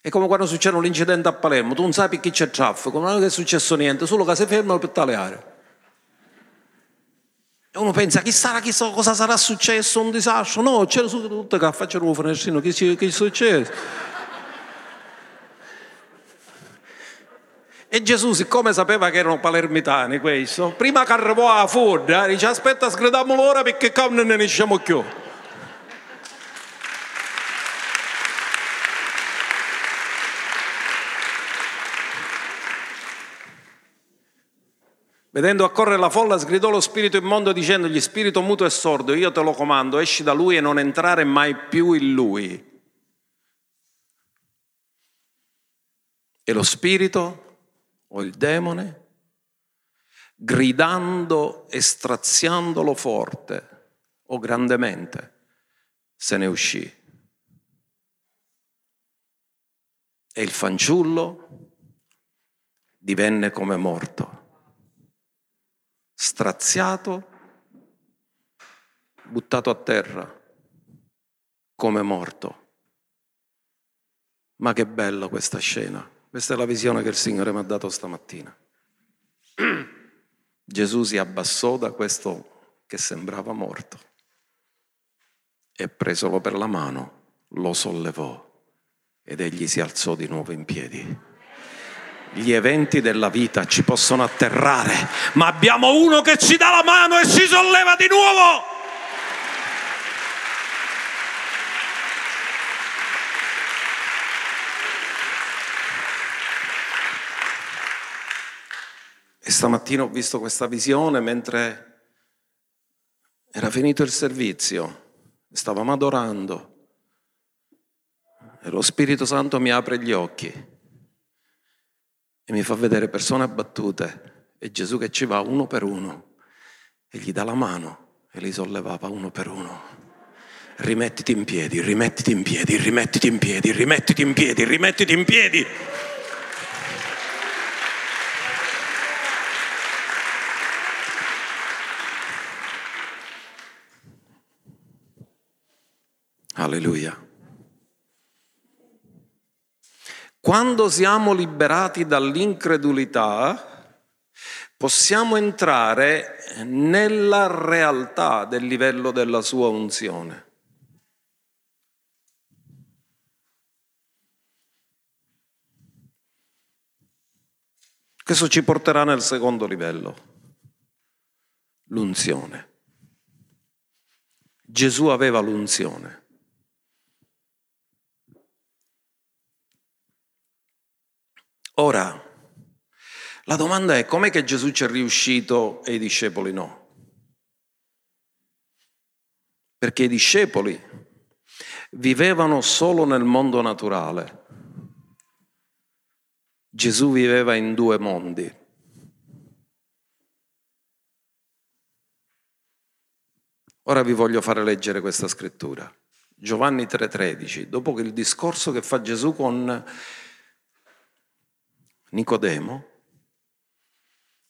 È come quando succede un incidente a Palermo, tu non sai chi c'è traffico, non è successo niente, solo che si fermano per taleare. E uno pensa, chissà, chissà cosa sarà successo, un disastro. No, c'era su tutto che faccio un finestrino, che, che è successo? E Gesù, siccome sapeva che erano palermitani questo, prima che arrivò a Ford, dice aspetta, sgridiamo ora perché qua non ne esciamo più. Vedendo accorrere la folla, sgridò lo spirito immondo dicendogli, spirito muto e sordo, io te lo comando, esci da lui e non entrare mai più in lui. E lo spirito o il demone, gridando e straziandolo forte o grandemente, se ne uscì. E il fanciullo divenne come morto straziato, buttato a terra, come morto. Ma che bella questa scena. Questa è la visione che il Signore mi ha dato stamattina. Gesù si abbassò da questo che sembrava morto e presolo per la mano, lo sollevò ed egli si alzò di nuovo in piedi gli eventi della vita ci possono atterrare, ma abbiamo uno che ci dà la mano e ci solleva di nuovo. E stamattina ho visto questa visione mentre era finito il servizio, stavamo adorando e lo Spirito Santo mi apre gli occhi e mi fa vedere persone abbattute e Gesù che ci va uno per uno e gli dà la mano e li sollevava uno per uno. Rimettiti in piedi, rimettiti in piedi, rimettiti in piedi, rimettiti in piedi, rimettiti in piedi. Alleluia. Quando siamo liberati dall'incredulità, possiamo entrare nella realtà del livello della sua unzione. Questo ci porterà nel secondo livello, l'unzione. Gesù aveva l'unzione. Ora, la domanda è com'è che Gesù ci è riuscito e i discepoli no? Perché i discepoli vivevano solo nel mondo naturale. Gesù viveva in due mondi. Ora vi voglio fare leggere questa scrittura. Giovanni 3:13, dopo il discorso che fa Gesù con Nicodemo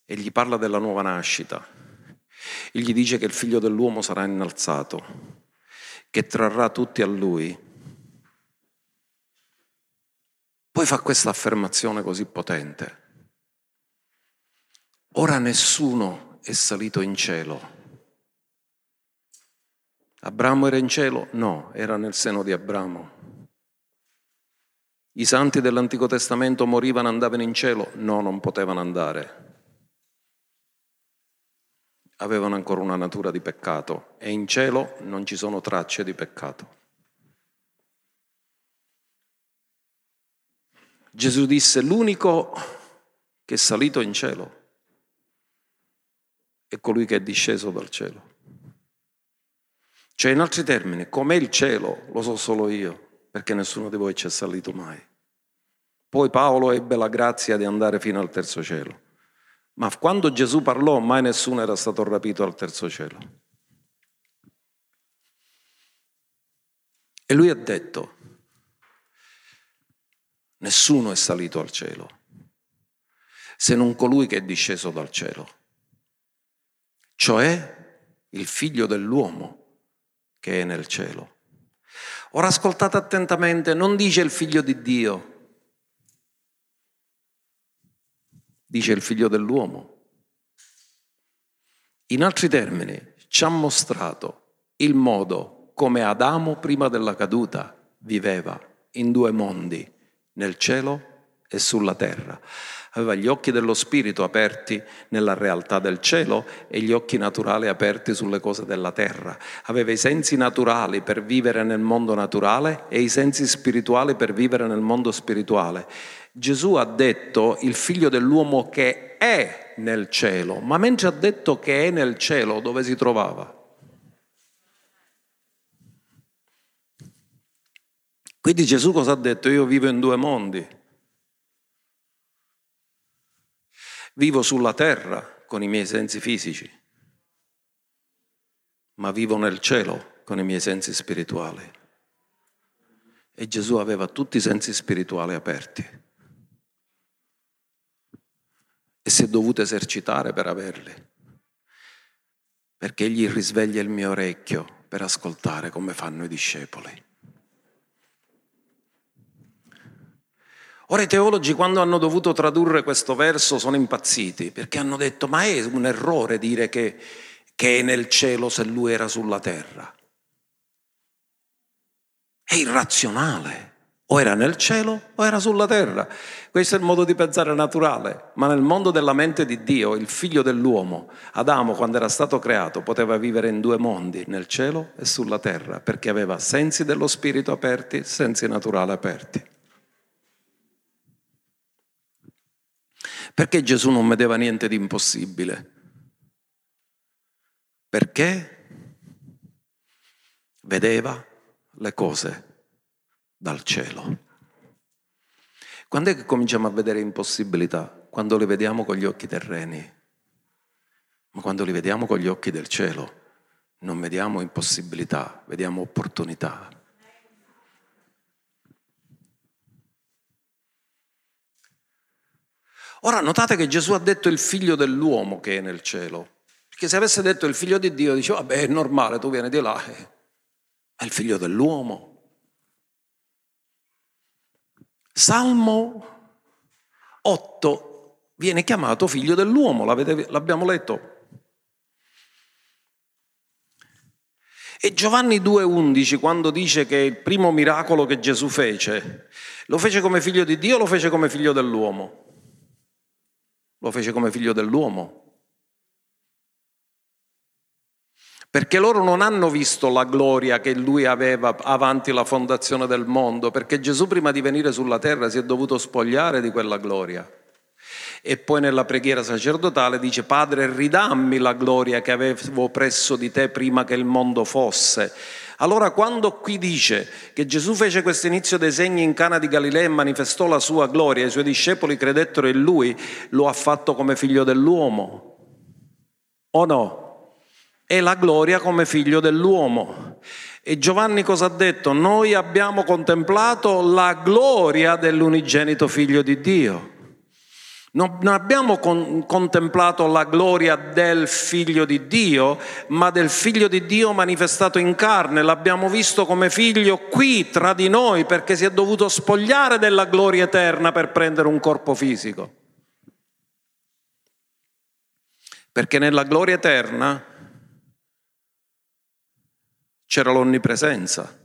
e gli parla della nuova nascita. E gli dice che il figlio dell'uomo sarà innalzato, che trarrà tutti a lui. Poi fa questa affermazione così potente. Ora nessuno è salito in cielo. Abramo era in cielo? No, era nel seno di Abramo. I santi dell'Antico Testamento morivano, andavano in cielo? No, non potevano andare. Avevano ancora una natura di peccato e in cielo non ci sono tracce di peccato. Gesù disse, l'unico che è salito in cielo è colui che è disceso dal cielo. Cioè, in altri termini, com'è il cielo lo so solo io perché nessuno di voi ci è salito mai. Poi Paolo ebbe la grazia di andare fino al terzo cielo, Ma quando Gesù parlò, mai nessuno era stato rapito al terzo cielo. E lui ha detto, nessuno è salito al cielo, se non colui che è disceso dal cielo, cioè il figlio dell'uomo che è nel cielo. Ora ascoltate attentamente, non dice il figlio di Dio, dice il figlio dell'uomo. In altri termini, ci ha mostrato il modo come Adamo prima della caduta viveva in due mondi, nel cielo e sulla terra. Aveva gli occhi dello spirito aperti nella realtà del cielo e gli occhi naturali aperti sulle cose della terra. Aveva i sensi naturali per vivere nel mondo naturale e i sensi spirituali per vivere nel mondo spirituale. Gesù ha detto il figlio dell'uomo che è nel cielo, ma mentre ha detto che è nel cielo, dove si trovava? Quindi Gesù cosa ha detto? Io vivo in due mondi. Vivo sulla terra con i miei sensi fisici, ma vivo nel cielo con i miei sensi spirituali. E Gesù aveva tutti i sensi spirituali aperti e si è dovuto esercitare per averli, perché egli risveglia il mio orecchio per ascoltare come fanno i discepoli. Ora i teologi quando hanno dovuto tradurre questo verso sono impazziti perché hanno detto ma è un errore dire che, che è nel cielo se lui era sulla terra. È irrazionale. O era nel cielo o era sulla terra. Questo è il modo di pensare naturale, ma nel mondo della mente di Dio, il figlio dell'uomo, Adamo, quando era stato creato, poteva vivere in due mondi, nel cielo e sulla terra, perché aveva sensi dello spirito aperti, sensi naturali aperti. Perché Gesù non vedeva niente di impossibile? Perché vedeva le cose dal cielo. Quando è che cominciamo a vedere impossibilità? Quando le vediamo con gli occhi terreni. Ma quando li vediamo con gli occhi del cielo, non vediamo impossibilità, vediamo opportunità. Ora notate che Gesù ha detto il figlio dell'uomo che è nel cielo. Perché se avesse detto il figlio di Dio, diceva, vabbè è normale, tu vieni di là, eh. è il figlio dell'uomo. Salmo 8 viene chiamato figlio dell'uomo, l'abbiamo letto. E Giovanni 2,11 quando dice che il primo miracolo che Gesù fece, lo fece come figlio di Dio o lo fece come figlio dell'uomo? Lo fece come figlio dell'uomo. perché loro non hanno visto la gloria che lui aveva avanti la fondazione del mondo, perché Gesù prima di venire sulla terra si è dovuto spogliare di quella gloria. E poi nella preghiera sacerdotale dice, Padre, ridammi la gloria che avevo presso di te prima che il mondo fosse. Allora quando qui dice che Gesù fece questo inizio dei segni in Cana di Galilea e manifestò la sua gloria, i suoi discepoli credettero in lui, lo ha fatto come figlio dell'uomo. O no? e la gloria come figlio dell'uomo. E Giovanni cosa ha detto? Noi abbiamo contemplato la gloria dell'unigenito figlio di Dio. Non abbiamo con, contemplato la gloria del figlio di Dio, ma del figlio di Dio manifestato in carne. L'abbiamo visto come figlio qui tra di noi perché si è dovuto spogliare della gloria eterna per prendere un corpo fisico. Perché nella gloria eterna c'era l'onnipresenza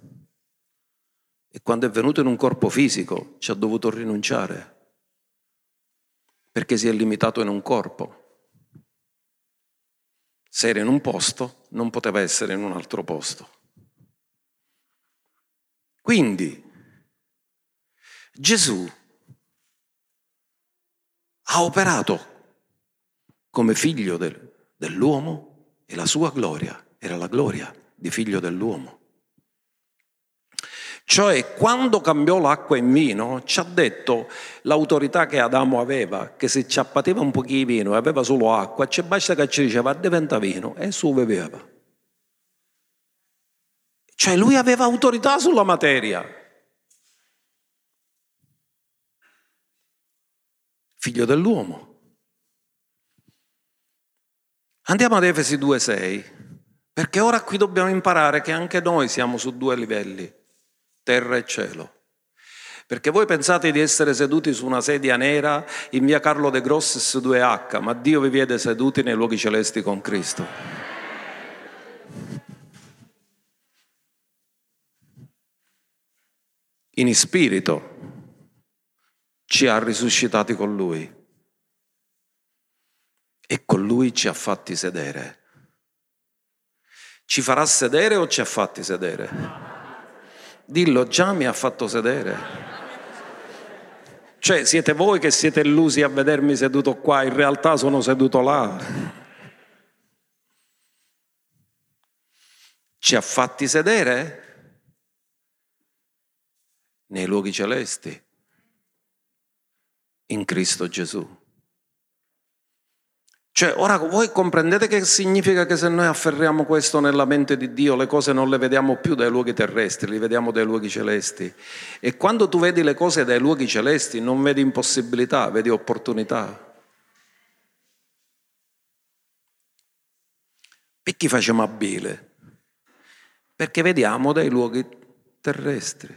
e quando è venuto in un corpo fisico ci ha dovuto rinunciare perché si è limitato in un corpo. Se era in un posto, non poteva essere in un altro posto. Quindi Gesù ha operato come figlio del, dell'uomo e la sua gloria era la gloria di figlio dell'uomo. Cioè, quando cambiò l'acqua in vino, ci ha detto l'autorità che Adamo aveva, che se ci appateva un pochino di vino e aveva solo acqua, ci basta che ci diceva diventa vino e su beveva. Cioè, lui aveva autorità sulla materia. Figlio dell'uomo. Andiamo ad Efesi 2,6, perché ora qui dobbiamo imparare che anche noi siamo su due livelli terra e cielo. Perché voi pensate di essere seduti su una sedia nera in via Carlo De Grosses 2H, ma Dio vi vede seduti nei luoghi celesti con Cristo. In spirito ci ha risuscitati con Lui e con Lui ci ha fatti sedere. Ci farà sedere o ci ha fatti sedere? Dillo, già mi ha fatto sedere. Cioè siete voi che siete illusi a vedermi seduto qua, in realtà sono seduto là. Ci ha fatti sedere nei luoghi celesti, in Cristo Gesù. Cioè, ora voi comprendete che significa che se noi afferriamo questo nella mente di Dio, le cose non le vediamo più dai luoghi terrestri, le vediamo dai luoghi celesti. E quando tu vedi le cose dai luoghi celesti, non vedi impossibilità, vedi opportunità. Perché facciamo abile? Perché vediamo dai luoghi terrestri.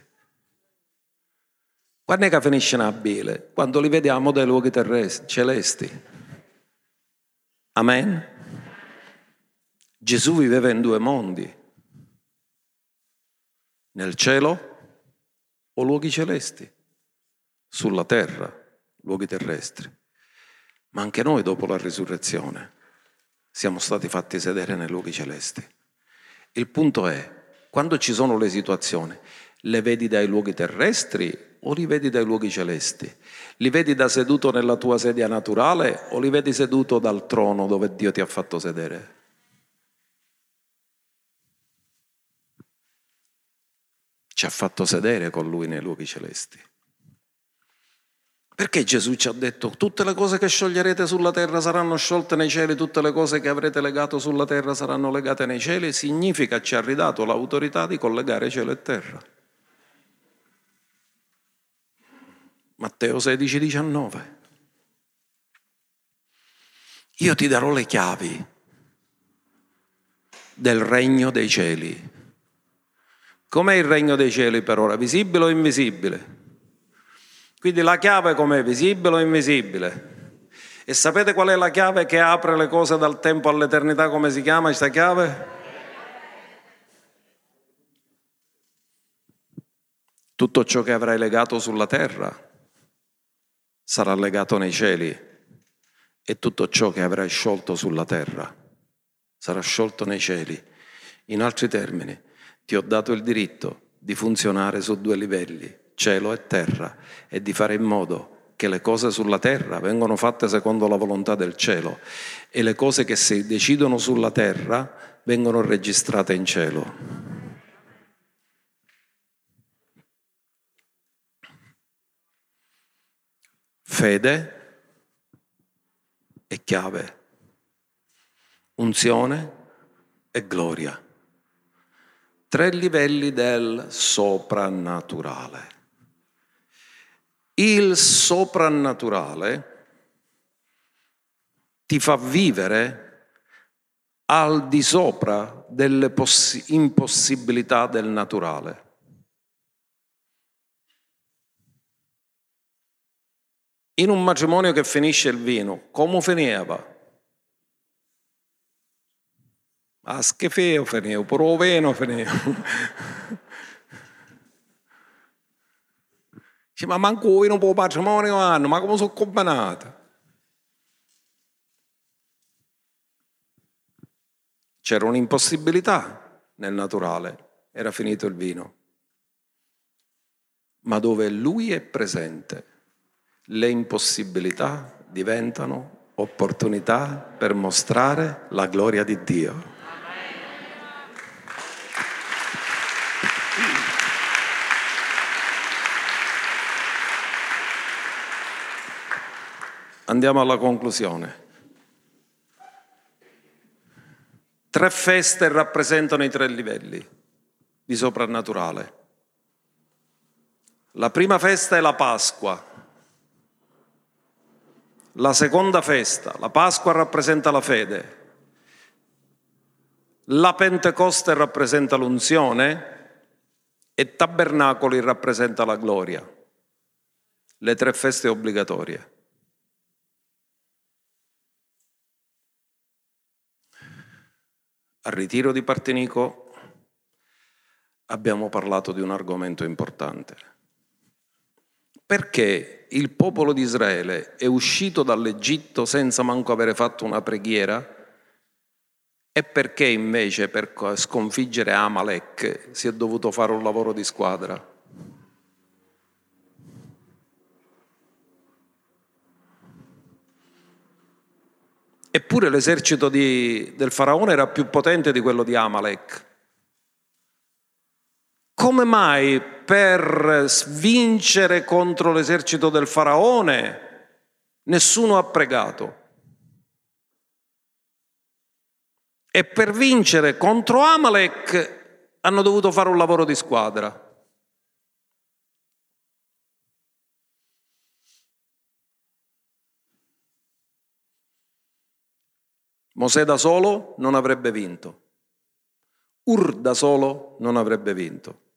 Quando è che finisce abile? Quando li vediamo dai luoghi terrestri, celesti. Amen? Gesù viveva in due mondi, nel cielo o luoghi celesti, sulla terra, luoghi terrestri. Ma anche noi dopo la risurrezione siamo stati fatti sedere nei luoghi celesti. Il punto è, quando ci sono le situazioni, le vedi dai luoghi terrestri o li vedi dai luoghi celesti? Li vedi da seduto nella tua sedia naturale o li vedi seduto dal trono dove Dio ti ha fatto sedere? Ci ha fatto sedere con Lui nei luoghi celesti. Perché Gesù ci ha detto tutte le cose che scioglierete sulla terra saranno sciolte nei cieli, tutte le cose che avrete legato sulla terra saranno legate nei cieli? Significa ci ha ridato l'autorità di collegare cielo e terra. Matteo 16, 19. Io ti darò le chiavi del regno dei cieli. Com'è il regno dei cieli per ora? Visibile o invisibile? Quindi la chiave com'è? Visibile o invisibile? E sapete qual è la chiave che apre le cose dal tempo all'eternità? Come si chiama questa chiave? Tutto ciò che avrai legato sulla terra sarà legato nei cieli e tutto ciò che avrai sciolto sulla terra sarà sciolto nei cieli. In altri termini, ti ho dato il diritto di funzionare su due livelli, cielo e terra, e di fare in modo che le cose sulla terra vengano fatte secondo la volontà del cielo e le cose che si decidono sulla terra vengono registrate in cielo. Fede e chiave, unzione e gloria. Tre livelli del soprannaturale. Il soprannaturale ti fa vivere al di sopra delle poss- impossibilità del naturale. In un matrimonio che finisce il vino, come finiva? A schifeo finiva, pure il finiva. Dice, ma manco vino per il matrimonio hanno, ma come sono combinate? C'era un'impossibilità nel naturale, era finito il vino. Ma dove lui è presente, le impossibilità diventano opportunità per mostrare la gloria di Dio. Andiamo alla conclusione. Tre feste rappresentano i tre livelli di soprannaturale. La prima festa è la Pasqua la seconda festa, la Pasqua rappresenta la fede. La Pentecoste rappresenta l'unzione e Tabernacoli rappresenta la gloria. Le tre feste obbligatorie. Al ritiro di Partenico abbiamo parlato di un argomento importante. Perché il popolo di Israele è uscito dall'Egitto senza manco avere fatto una preghiera? E perché invece per sconfiggere Amalek si è dovuto fare un lavoro di squadra? Eppure l'esercito di, del faraone era più potente di quello di Amalek. Come mai per vincere contro l'esercito del faraone nessuno ha pregato? E per vincere contro Amalek hanno dovuto fare un lavoro di squadra. Mosè da solo non avrebbe vinto. Ur da solo non avrebbe vinto.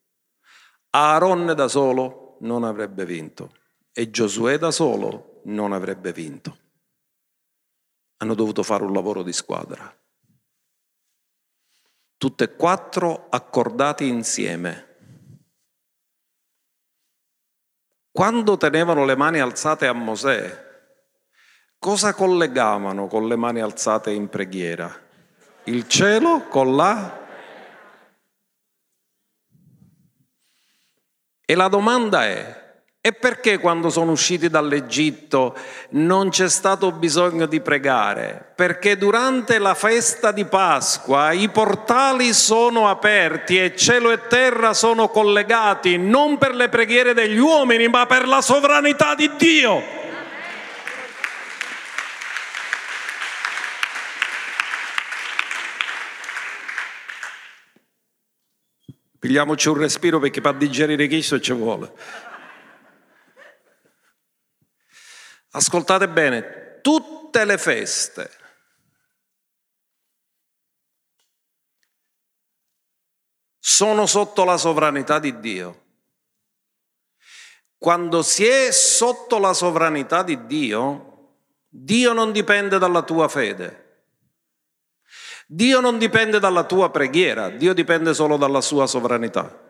Aaron da solo non avrebbe vinto. E Giosuè da solo non avrebbe vinto. Hanno dovuto fare un lavoro di squadra. Tutte e quattro accordati insieme. Quando tenevano le mani alzate a Mosè, cosa collegavano con le mani alzate in preghiera? Il cielo con la... E la domanda è, e perché quando sono usciti dall'Egitto non c'è stato bisogno di pregare? Perché durante la festa di Pasqua i portali sono aperti e cielo e terra sono collegati non per le preghiere degli uomini ma per la sovranità di Dio. Pigliamoci un respiro perché per digerire questo ci vuole. Ascoltate bene, tutte le feste sono sotto la sovranità di Dio. Quando si è sotto la sovranità di Dio, Dio non dipende dalla tua fede. Dio non dipende dalla tua preghiera, Dio dipende solo dalla sua sovranità.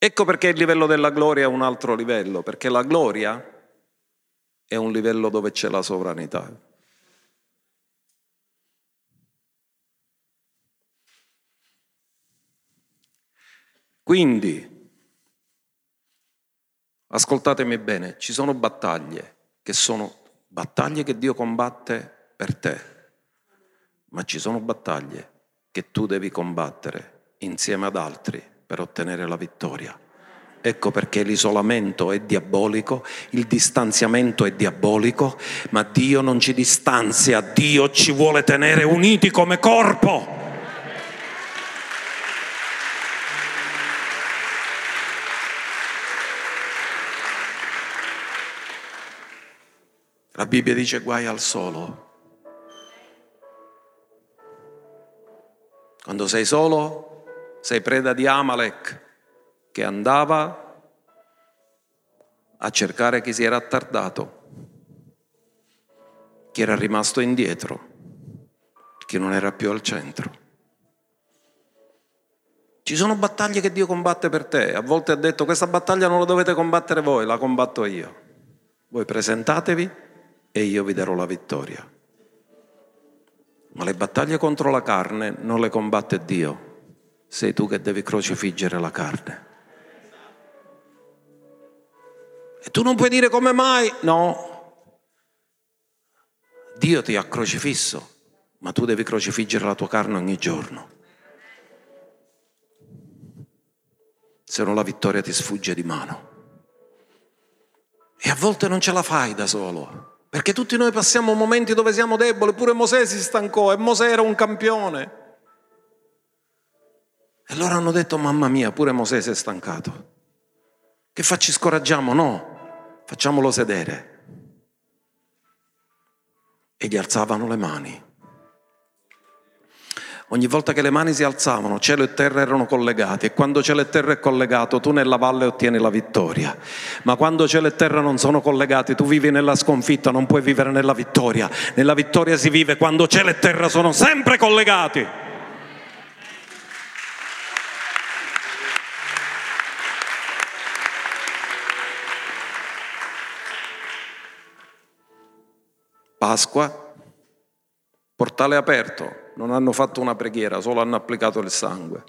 Ecco perché il livello della gloria è un altro livello, perché la gloria è un livello dove c'è la sovranità. Quindi, ascoltatemi bene, ci sono battaglie che sono battaglie che Dio combatte per te, ma ci sono battaglie che tu devi combattere insieme ad altri per ottenere la vittoria. Ecco perché l'isolamento è diabolico, il distanziamento è diabolico, ma Dio non ci distanzia, Dio ci vuole tenere uniti come corpo. Bibbia dice guai al solo. Quando sei solo, sei preda di Amalek che andava a cercare chi si era attardato, chi era rimasto indietro, chi non era più al centro. Ci sono battaglie che Dio combatte per te. A volte ha detto questa battaglia non la dovete combattere voi, la combatto io. Voi presentatevi e io vi darò la vittoria. Ma le battaglie contro la carne non le combatte Dio, sei tu che devi crocifiggere la carne. E tu non puoi dire come mai? No. Dio ti ha crocifisso, ma tu devi crocifiggere la tua carne ogni giorno. Se no la vittoria ti sfugge di mano. E a volte non ce la fai da solo, perché tutti noi passiamo momenti dove siamo deboli, pure Mosè si stancò e Mosè era un campione. E loro hanno detto, mamma mia, pure Mosè si è stancato. Che facci scoraggiamo? No, facciamolo sedere. E gli alzavano le mani. Ogni volta che le mani si alzavano, cielo e terra erano collegati e quando cielo e terra è collegato, tu nella valle ottieni la vittoria. Ma quando cielo e terra non sono collegati, tu vivi nella sconfitta, non puoi vivere nella vittoria. Nella vittoria si vive quando cielo e terra sono sempre collegati. Pasqua, portale aperto, non hanno fatto una preghiera, solo hanno applicato il sangue.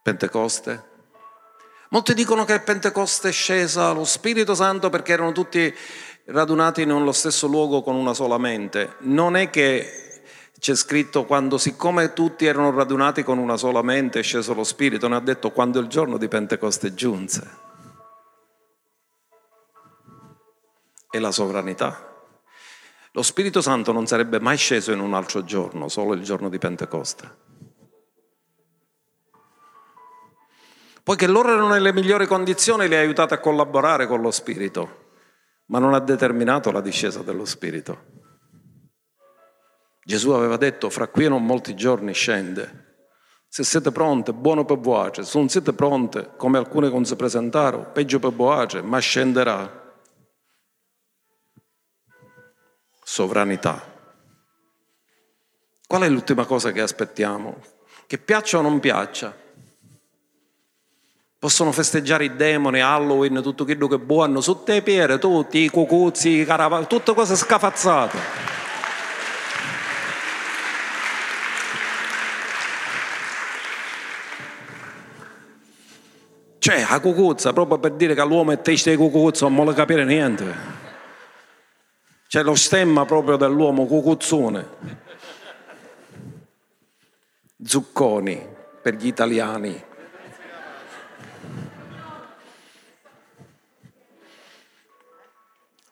Pentecoste. Molti dicono che Pentecoste è scesa lo Spirito Santo perché erano tutti radunati nello stesso luogo con una sola mente. Non è che c'è scritto quando, siccome tutti erano radunati con una sola mente, è sceso lo Spirito, ne ha detto quando il giorno di Pentecoste giunse. E la sovranità. Lo Spirito Santo non sarebbe mai sceso in un altro giorno, solo il giorno di Pentecoste. Poiché loro erano nelle migliori condizioni, li ha aiutati a collaborare con lo Spirito, ma non ha determinato la discesa dello Spirito. Gesù aveva detto, fra qui e non molti giorni scende. Se siete pronte, buono per voi, se non siete pronte, come alcune non si presentarono, peggio per voi, ma scenderà. Sovranità. Qual è l'ultima cosa che aspettiamo? Che piaccia o non piaccia? Possono festeggiare i demoni, Halloween, tutto quello che buono, sotto le piere, tutti, i cucuzzi, i caravani, tutte cose scafazzate. Cioè, la cucuzza, proprio per dire che l'uomo è testa di cucuzza, non vuole capire niente. C'è lo stemma proprio dell'uomo cucuzzone. Zucconi per gli italiani.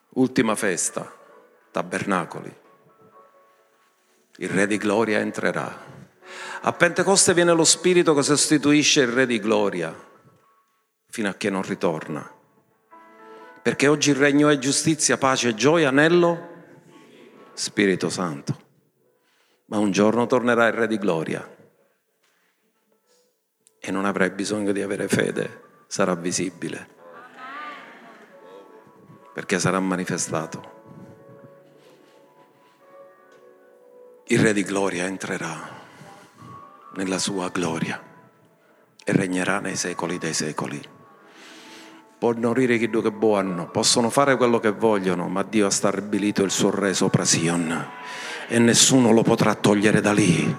Ultima festa, tabernacoli. Il Re di Gloria entrerà. A Pentecoste viene lo Spirito che sostituisce il Re di Gloria fino a che non ritorna perché oggi il regno è giustizia, pace gioia nello Spirito Santo. Ma un giorno tornerà il Re di Gloria e non avrai bisogno di avere fede, sarà visibile, perché sarà manifestato. Il Re di Gloria entrerà nella sua gloria e regnerà nei secoli dei secoli può morire chi che buono, possono fare quello che vogliono, ma Dio ha stabilito il suo re sopra Sion. E nessuno lo potrà togliere da lì.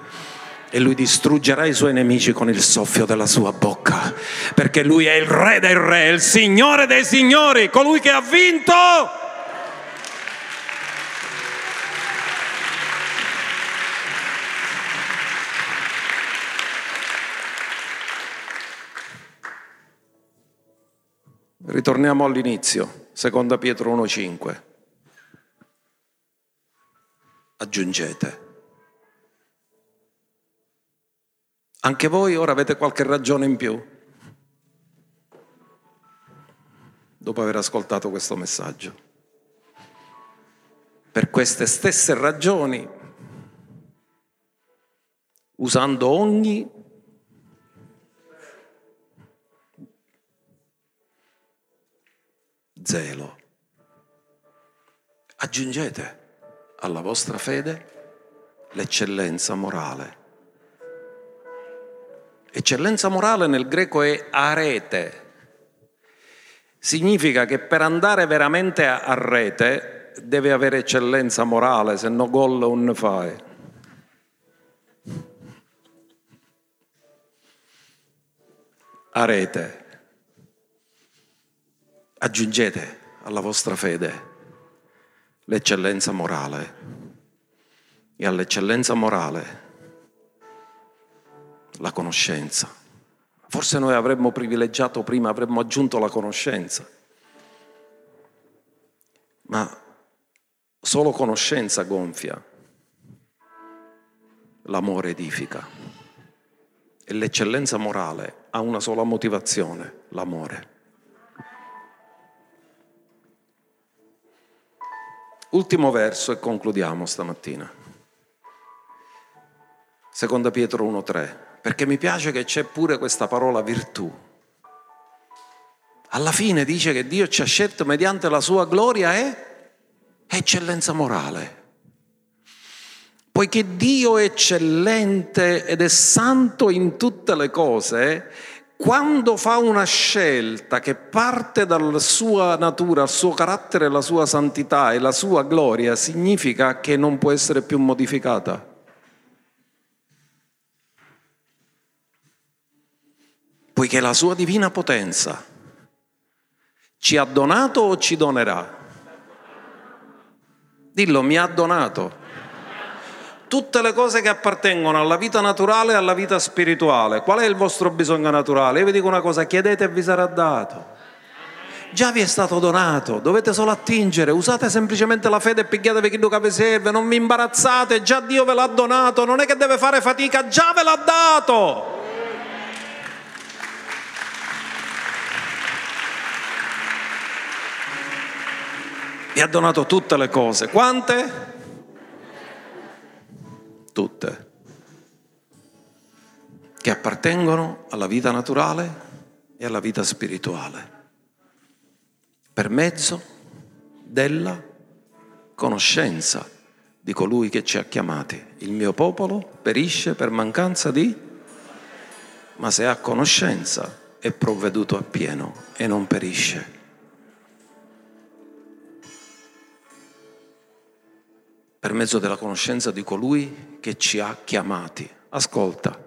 E lui distruggerà i suoi nemici con il soffio della sua bocca, perché lui è il re dei re, il signore dei signori, colui che ha vinto Ritorniamo all'inizio, seconda Pietro 1,5. Aggiungete. Anche voi ora avete qualche ragione in più dopo aver ascoltato questo messaggio. Per queste stesse ragioni, usando ogni zelo. Aggiungete alla vostra fede l'eccellenza morale. Eccellenza morale nel greco è arete. Significa che per andare veramente a rete deve avere eccellenza morale, se no gol non fai. Arete aggiungete alla vostra fede l'eccellenza morale e all'eccellenza morale la conoscenza, Forse noi avremmo privilegiato prima, avremmo aggiunto la conoscenza. Ma solo conoscenza gonfia, l'amore edifica. E l'eccellenza morale ha una sola motivazione, l'amore. Ultimo verso e concludiamo stamattina. Seconda Pietro 1.3, perché mi piace che c'è pure questa parola virtù. Alla fine dice che Dio ci ha scelto mediante la sua gloria e eccellenza morale. Poiché Dio è eccellente ed è santo in tutte le cose, quando fa una scelta che parte dalla sua natura, il suo carattere, la sua santità e la sua gloria, significa che non può essere più modificata. Poiché la sua divina potenza ci ha donato o ci donerà? Dillo, mi ha donato tutte le cose che appartengono alla vita naturale e alla vita spirituale. Qual è il vostro bisogno naturale? Io vi dico una cosa, chiedete e vi sarà dato. Già vi è stato donato, dovete solo attingere, usate semplicemente la fede e pigliatevi quello che vi serve, non vi imbarazzate, già Dio ve l'ha donato, non è che deve fare fatica, già ve l'ha dato. Vi ha donato tutte le cose, quante? Tutte, che appartengono alla vita naturale e alla vita spirituale, per mezzo della conoscenza di colui che ci ha chiamati. Il mio popolo perisce per mancanza di, ma se ha conoscenza è provveduto appieno e non perisce. per mezzo della conoscenza di colui che ci ha chiamati. Ascolta,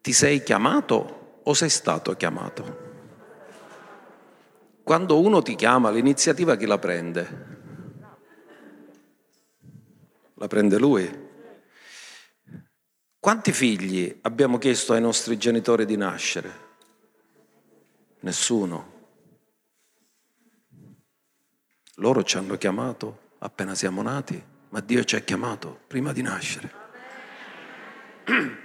ti sei chiamato o sei stato chiamato? Quando uno ti chiama, l'iniziativa chi la prende? La prende lui. Quanti figli abbiamo chiesto ai nostri genitori di nascere? Nessuno. Loro ci hanno chiamato appena siamo nati ma Dio ci ha chiamato prima di nascere.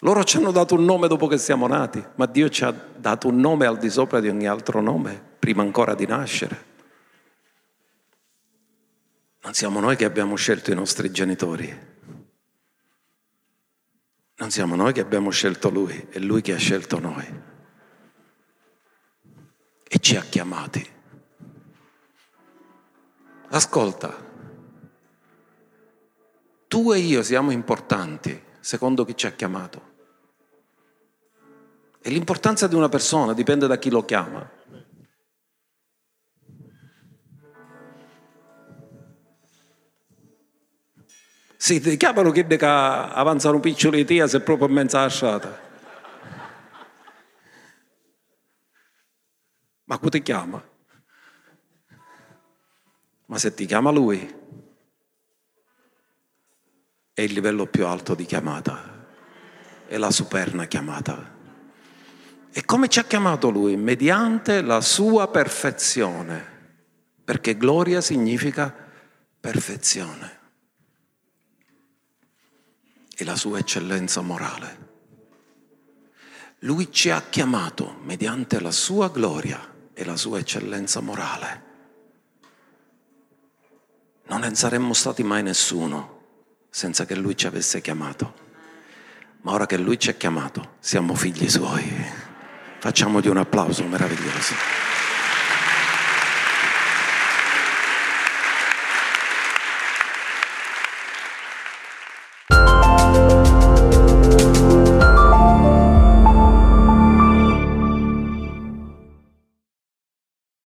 Loro ci hanno dato un nome dopo che siamo nati, ma Dio ci ha dato un nome al di sopra di ogni altro nome, prima ancora di nascere. Non siamo noi che abbiamo scelto i nostri genitori, non siamo noi che abbiamo scelto Lui, è Lui che ha scelto noi e ci ha chiamati. Ascolta, tu e io siamo importanti secondo chi ci ha chiamato. E l'importanza di una persona dipende da chi lo chiama. Sì, ti chiamano che avanzano piccoli tia se proprio in mezzo alla strada. Ma chi ti chiama? Ma se ti chiama lui, è il livello più alto di chiamata, è la superna chiamata. E come ci ha chiamato lui? Mediante la sua perfezione, perché gloria significa perfezione e la sua eccellenza morale. Lui ci ha chiamato mediante la sua gloria e la sua eccellenza morale. Non ne saremmo stati mai nessuno senza che Lui ci avesse chiamato. Ma ora che Lui ci ha chiamato, siamo figli Suoi. Facciamogli un applauso meraviglioso.